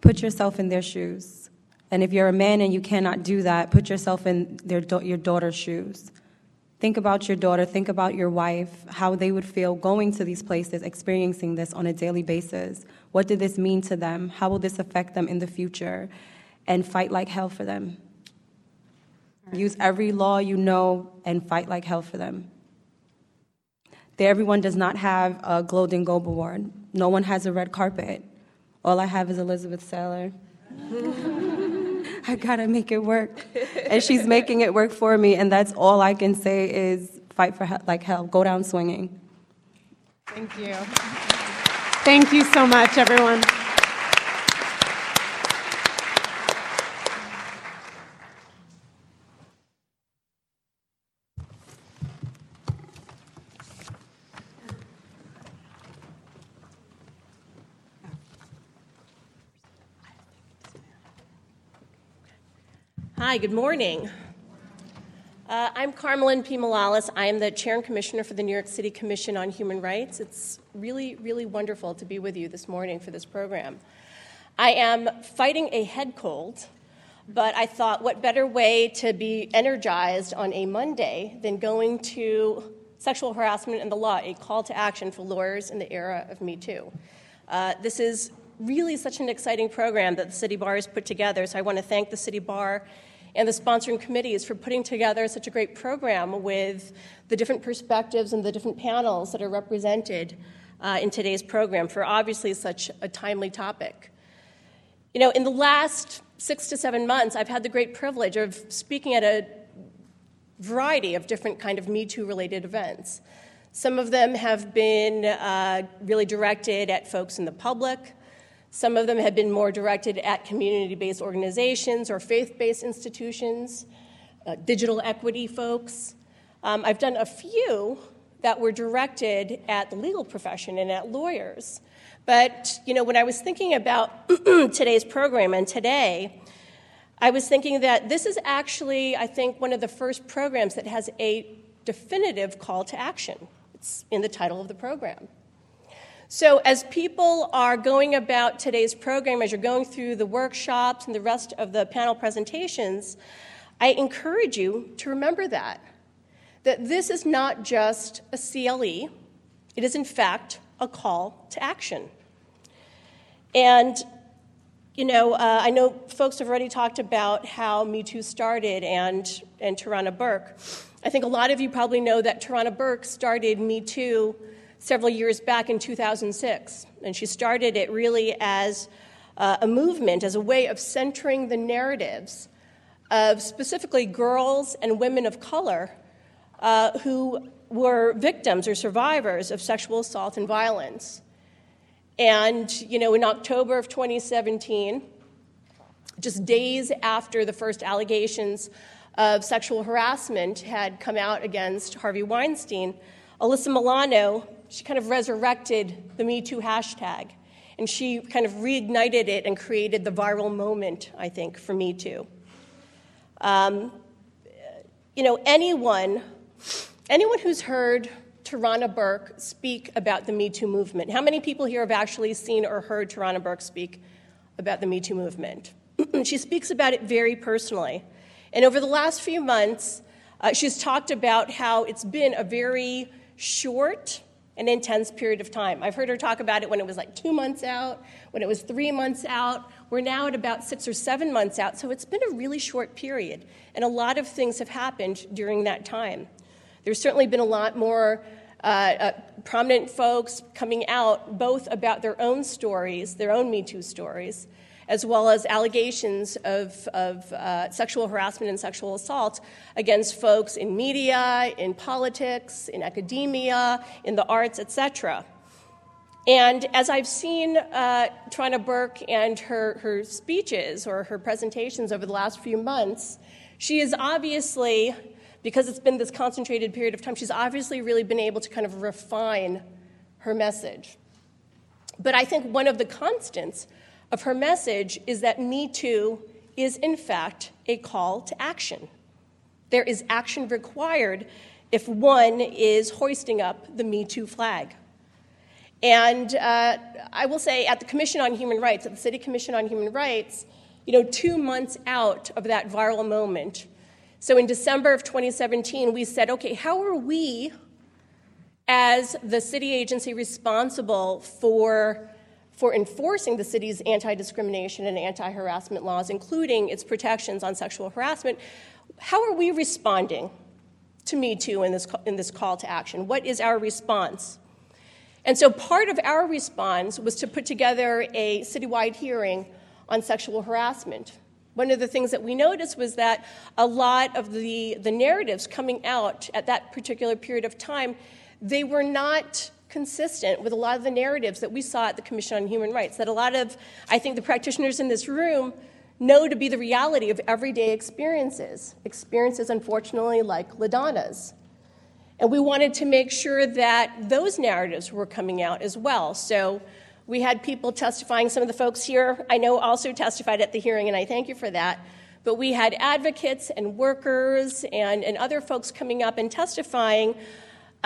put yourself in their shoes and if you're a man and you cannot do that, put yourself in their, your daughter's shoes. Think about your daughter, think about your wife, how they would feel going to these places, experiencing this on a daily basis. What did this mean to them? How will this affect them in the future? And fight like hell for them. Use every law you know and fight like hell for them. There, everyone does not have a Golden Globe Award. No one has a red carpet. All I have is Elizabeth Saylor. I gotta make it work. and she's making it work for me, and that's all I can say is fight for like hell, go down swinging. Thank you. Thank you so much, everyone. Hi, good morning. Uh, I'm Carmelyn P. Malalis. I am the Chair and Commissioner for the New York City Commission on Human Rights. It's really, really wonderful to be with you this morning for this program. I am fighting a head cold, but I thought what better way to be energized on a Monday than going to Sexual Harassment and the Law, a call to action for lawyers in the era of Me Too. Uh, this is really such an exciting program that the City Bar has put together, so I want to thank the City Bar and the sponsoring committees for putting together such a great program with the different perspectives and the different panels that are represented uh, in today's program for obviously such a timely topic. You know, in the last six to seven months, I've had the great privilege of speaking at a variety of different kind of Me Too related events. Some of them have been uh, really directed at folks in the public. Some of them have been more directed at community based organizations or faith based institutions. uh, digital equity folks. Um, I've done a few that were directed at the legal profession and at lawyers. But, you know, when I was thinking about today's program and today, I was thinking that this is actually, I think, one of the first programs that has a definitive call to action. It's in the title of the program. So, as people are going about today's program, as you're going through the workshops and the rest of the panel presentations, I encourage you to remember that. That this is not just a CLE, it is in fact a call to action. And, you know, uh, I know folks have already talked about how Me Too started and, and Tarana Burke. I think a lot of you probably know that Tarana Burke started Me Too several years back in 2006. And she started it really as uh, a movement, as a way of centering the narratives of specifically girls and women of color uh, who were victims or survivors of sexual assault and violence. And, you know, in October of 2017, just days after the first allegations of sexual harassment had come out against Harvey Weinstein, Alyssa Milano, she kind of resurrected the Me Too hashtag. And she kind of reignited it and created the viral moment, I think, for Me Too. Um, you know, anyone, anyone who's heard Tarana Burke speak about the Me Too movement, how many people here have actually seen or heard Tarana Burke speak about the Me Too movement? she speaks about it very personally. And over the last few months, uh, she's talked about how it's been a very short and intense period of time. I've heard her talk about it when it was like two months out, when it was three months out. We're now at about six or seven months out, so it's been a really short period. And a lot of things have happened during that time. There's certainly been a lot more uh, uh, prominent folks coming out, both about their own stories, their own Me Too stories, as well as allegations of, of uh, sexual harassment and sexual assault against folks in media, in politics, in academia, in the arts, etc. And as I've seen uh, Burke and her, her speeches or her presentations over the last few months, she is obviously, because it's been this concentrated period of time, she's obviously really been able to kind of refine her message. But I think one of the constants of her message is that Me Too is, in fact, a call to action. There is action required if one is hoisting up the Me Too flag. And uh, I will say, at the Commission on Human Rights, at the City Commission on Human Rights, you know, two months out of that viral moment, so in December of 2017, we said, okay, how are we, as the city agency responsible for for enforcing the city's anti discrimination and anti harassment laws, including its protections on sexual harassment, how are we responding to Me Too in this, in this call to action? What is our response? And so part of our response was to put together a citywide hearing on sexual harassment. One of the things that we noticed was that a lot of the, the narratives coming out at that particular period of time, they were not consistent with a lot of the narratives that we saw at the Commission on Human Rights, that a lot of, I think, the practitioners in this room know to be the reality of everyday experiences, experiences, unfortunately, like LaDonna's. And we wanted to make sure that those narratives were coming out as well. So we had people testifying. Some of the folks here I know also testified at the hearing, and I thank you for that. But we had advocates and workers and, and other folks coming up and testifying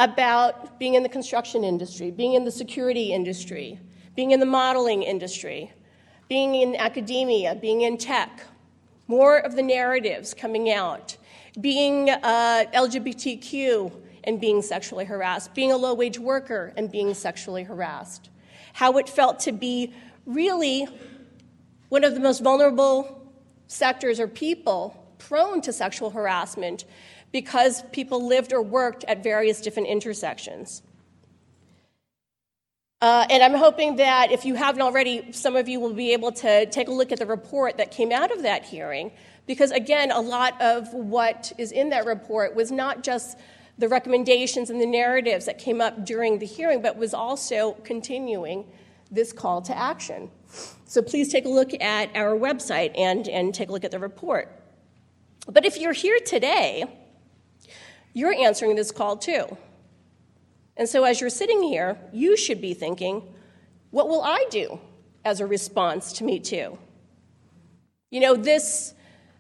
about being in the construction industry, being in the security industry, being in the modeling industry, being in academia, being in tech, more of the narratives coming out, being uh, LGBTQ and being sexually harassed, being a low wage worker and being sexually harassed, how it felt to be really one of the most vulnerable sectors or people prone to sexual harassment because people lived or worked at various different intersections. Uh, and I'm hoping that if you haven't already, some of you will be able to take a look at the report that came out of that hearing, because again, a lot of what is in that report was not just the recommendations and the narratives that came up during the hearing, but was also continuing this call to action. So please take a look at our website and, and take a look at the report. But if you're here today, you're answering this call too. And so as you're sitting here, you should be thinking, what will I do as a response to Me Too? You know, this,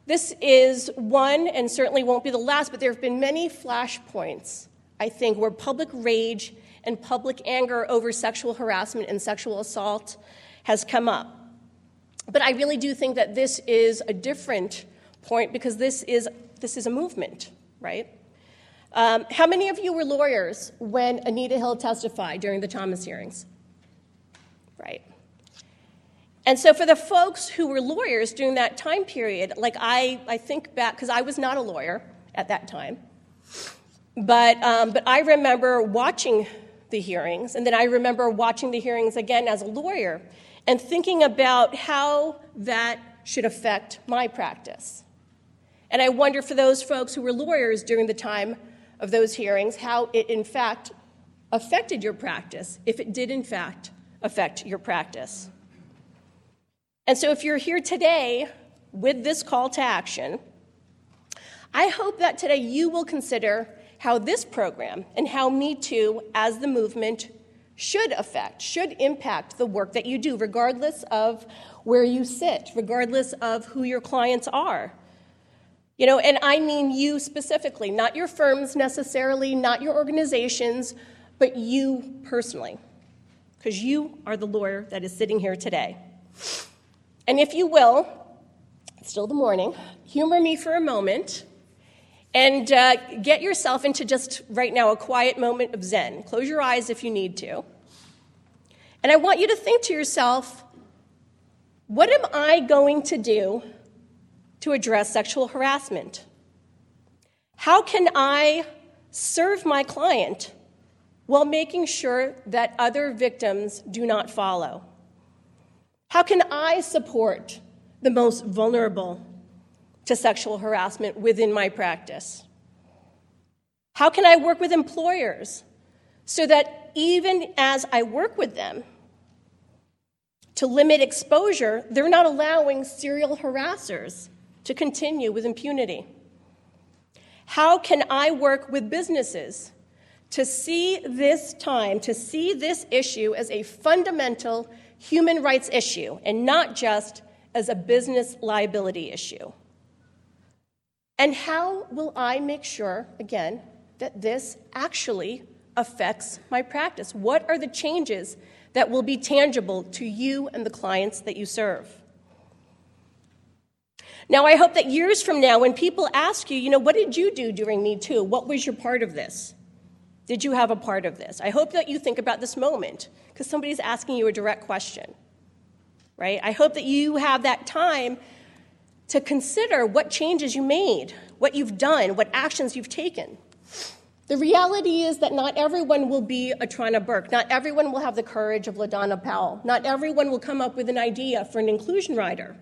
this is one, and certainly won't be the last, but there have been many flashpoints, I think, where public rage and public anger over sexual harassment and sexual assault has come up. But I really do think that this is a different point because this is, this is a movement, right? Um, how many of you were lawyers when Anita Hill testified during the Thomas hearings? Right. And so, for the folks who were lawyers during that time period, like I, I think back, because I was not a lawyer at that time, but, um, but I remember watching the hearings, and then I remember watching the hearings again as a lawyer and thinking about how that should affect my practice. And I wonder for those folks who were lawyers during the time of those hearings how it, in fact, affected your practice, if it did, in fact, affect your practice. And so, if you're here today with this call to action, I hope that today you will consider how this program and how Me Too as the movement should affect, should impact the work that you do, regardless of where you sit, regardless of who your clients are. You know, and I mean you specifically, not your firms necessarily, not your organizations, but you personally, because you are the lawyer that is sitting here today. And if you will, it's still the morning, humor me for a moment and uh, get yourself into just right now a quiet moment of Zen. Close your eyes if you need to. And I want you to think to yourself, what am I going to do to address sexual harassment? How can I serve my client while making sure that other victims do not follow? How can I support the most vulnerable to sexual harassment within my practice? How can I work with employers so that even as I work with them to limit exposure, they're not allowing serial harassers to continue with impunity? How can I work with businesses to see this time, to see this issue as a fundamental human rights issue and not just as a business liability issue? And how will I make sure, again, that this actually affects my practice? What are the changes that will be tangible to you and the clients that you serve? Now, I hope that years from now, when people ask you, you know, what did you do during Me Too? What was your part of this? Did you have a part of this? I hope that you think about this moment because somebody's asking you a direct question, right? I hope that you have that time to consider what changes you made, what you've done, what actions you've taken. The reality is that not everyone will be a Tarana Burke. Not everyone will have the courage of LaDonna Powell. Not everyone will come up with an idea for an inclusion rider.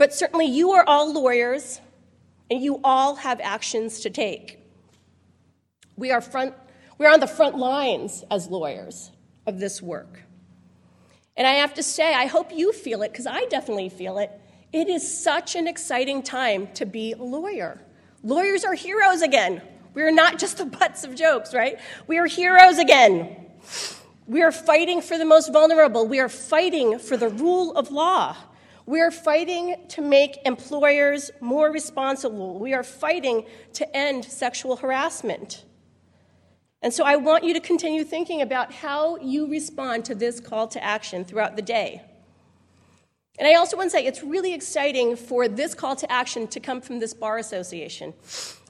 But certainly you are all lawyers and you all have actions to take. We are, front, we are on the front lines as lawyers of this work. And I have to say, I hope you feel it because I definitely feel it. It is such an exciting time to be a lawyer. Lawyers are heroes again. We are not just the butts of jokes, right? We are heroes again. We are fighting for the most vulnerable. We are fighting for the rule of law. We are fighting to make employers more responsible. We are fighting to end sexual harassment. And so I want you to continue thinking about how you respond to this call to action throughout the day. And I also want to say it's really exciting for this call to action to come from this bar association.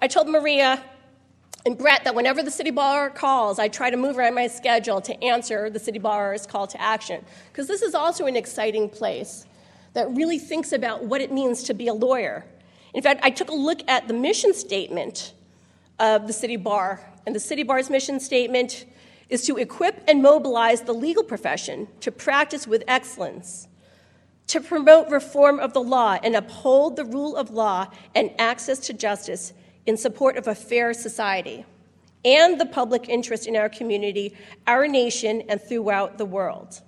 I told Maria and Brett that whenever the city bar calls, I try to move around my schedule to answer the city bar's call to action. Because this is also an exciting place that really thinks about what it means to be a lawyer. In fact, I took a look at the mission statement of the city bar, and the city bar's mission statement is to equip and mobilize the legal profession to practice with excellence, to promote reform of the law and uphold the rule of law and access to justice in support of a fair society and the public interest in our community, our nation, and throughout the world.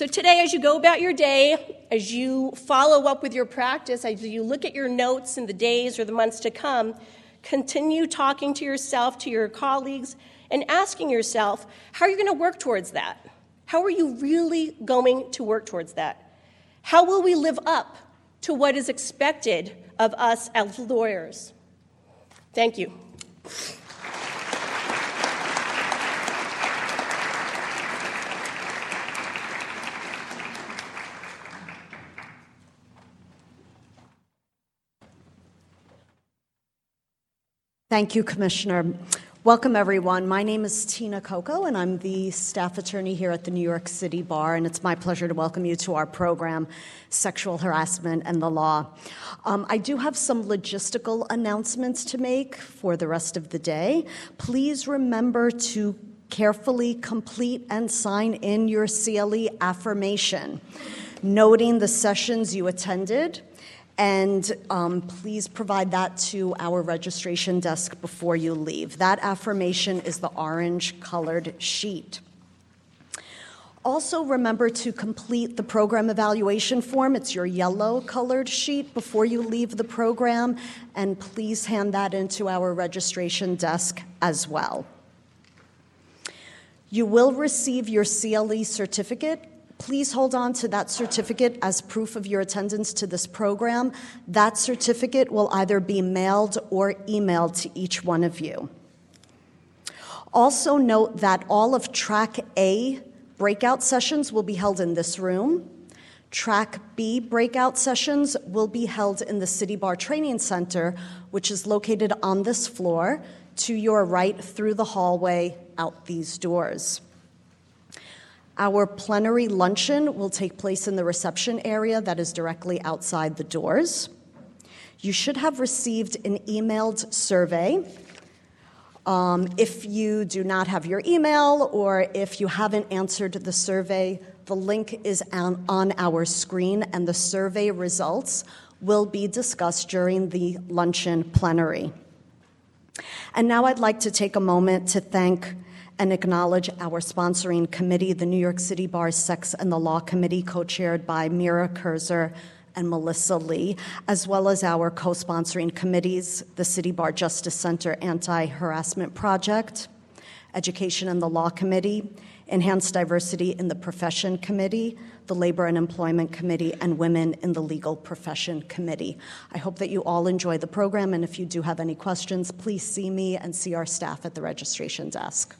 So, today, as you go about your day, as you follow up with your practice, as you look at your notes in the days or the months to come, continue talking to yourself, to your colleagues, and asking yourself, how are you going to work towards that? How are you really going to work towards that? How will we live up to what is expected of us as lawyers? Thank you. Thank you, Commissioner. Welcome, everyone. My name is Tina Coco, and I'm the staff attorney here at the New York City Bar, and it's my pleasure to welcome you to our program, Sexual Harassment and the Law. Um, I do have some logistical announcements to make for the rest of the day. Please remember to carefully complete and sign in your CLE affirmation, noting the sessions you attended and um, please provide that to our registration desk before you leave. That affirmation is the orange colored sheet. Also, remember to complete the program evaluation form. It's your yellow colored sheet before you leave the program, and please hand that into our registration desk as well. You will receive your CLE certificate Please hold on to that certificate as proof of your attendance to this program. That certificate will either be mailed or emailed to each one of you. Also, note that all of Track A breakout sessions will be held in this room. Track B breakout sessions will be held in the City Bar Training Center, which is located on this floor to your right through the hallway out these doors. Our plenary luncheon will take place in the reception area that is directly outside the doors. You should have received an emailed survey. Um, if you do not have your email or if you haven't answered the survey, the link is on, on our screen and the survey results will be discussed during the luncheon plenary. And now I'd like to take a moment to thank and acknowledge our sponsoring committee, the New York City Bar Sex and the Law Committee, co chaired by Mira Kurzer and Melissa Lee, as well as our co sponsoring committees, the City Bar Justice Center Anti Harassment Project, Education and the Law Committee, Enhanced Diversity in the Profession Committee, the Labor and Employment Committee, and Women in the Legal Profession Committee. I hope that you all enjoy the program, and if you do have any questions, please see me and see our staff at the registration desk.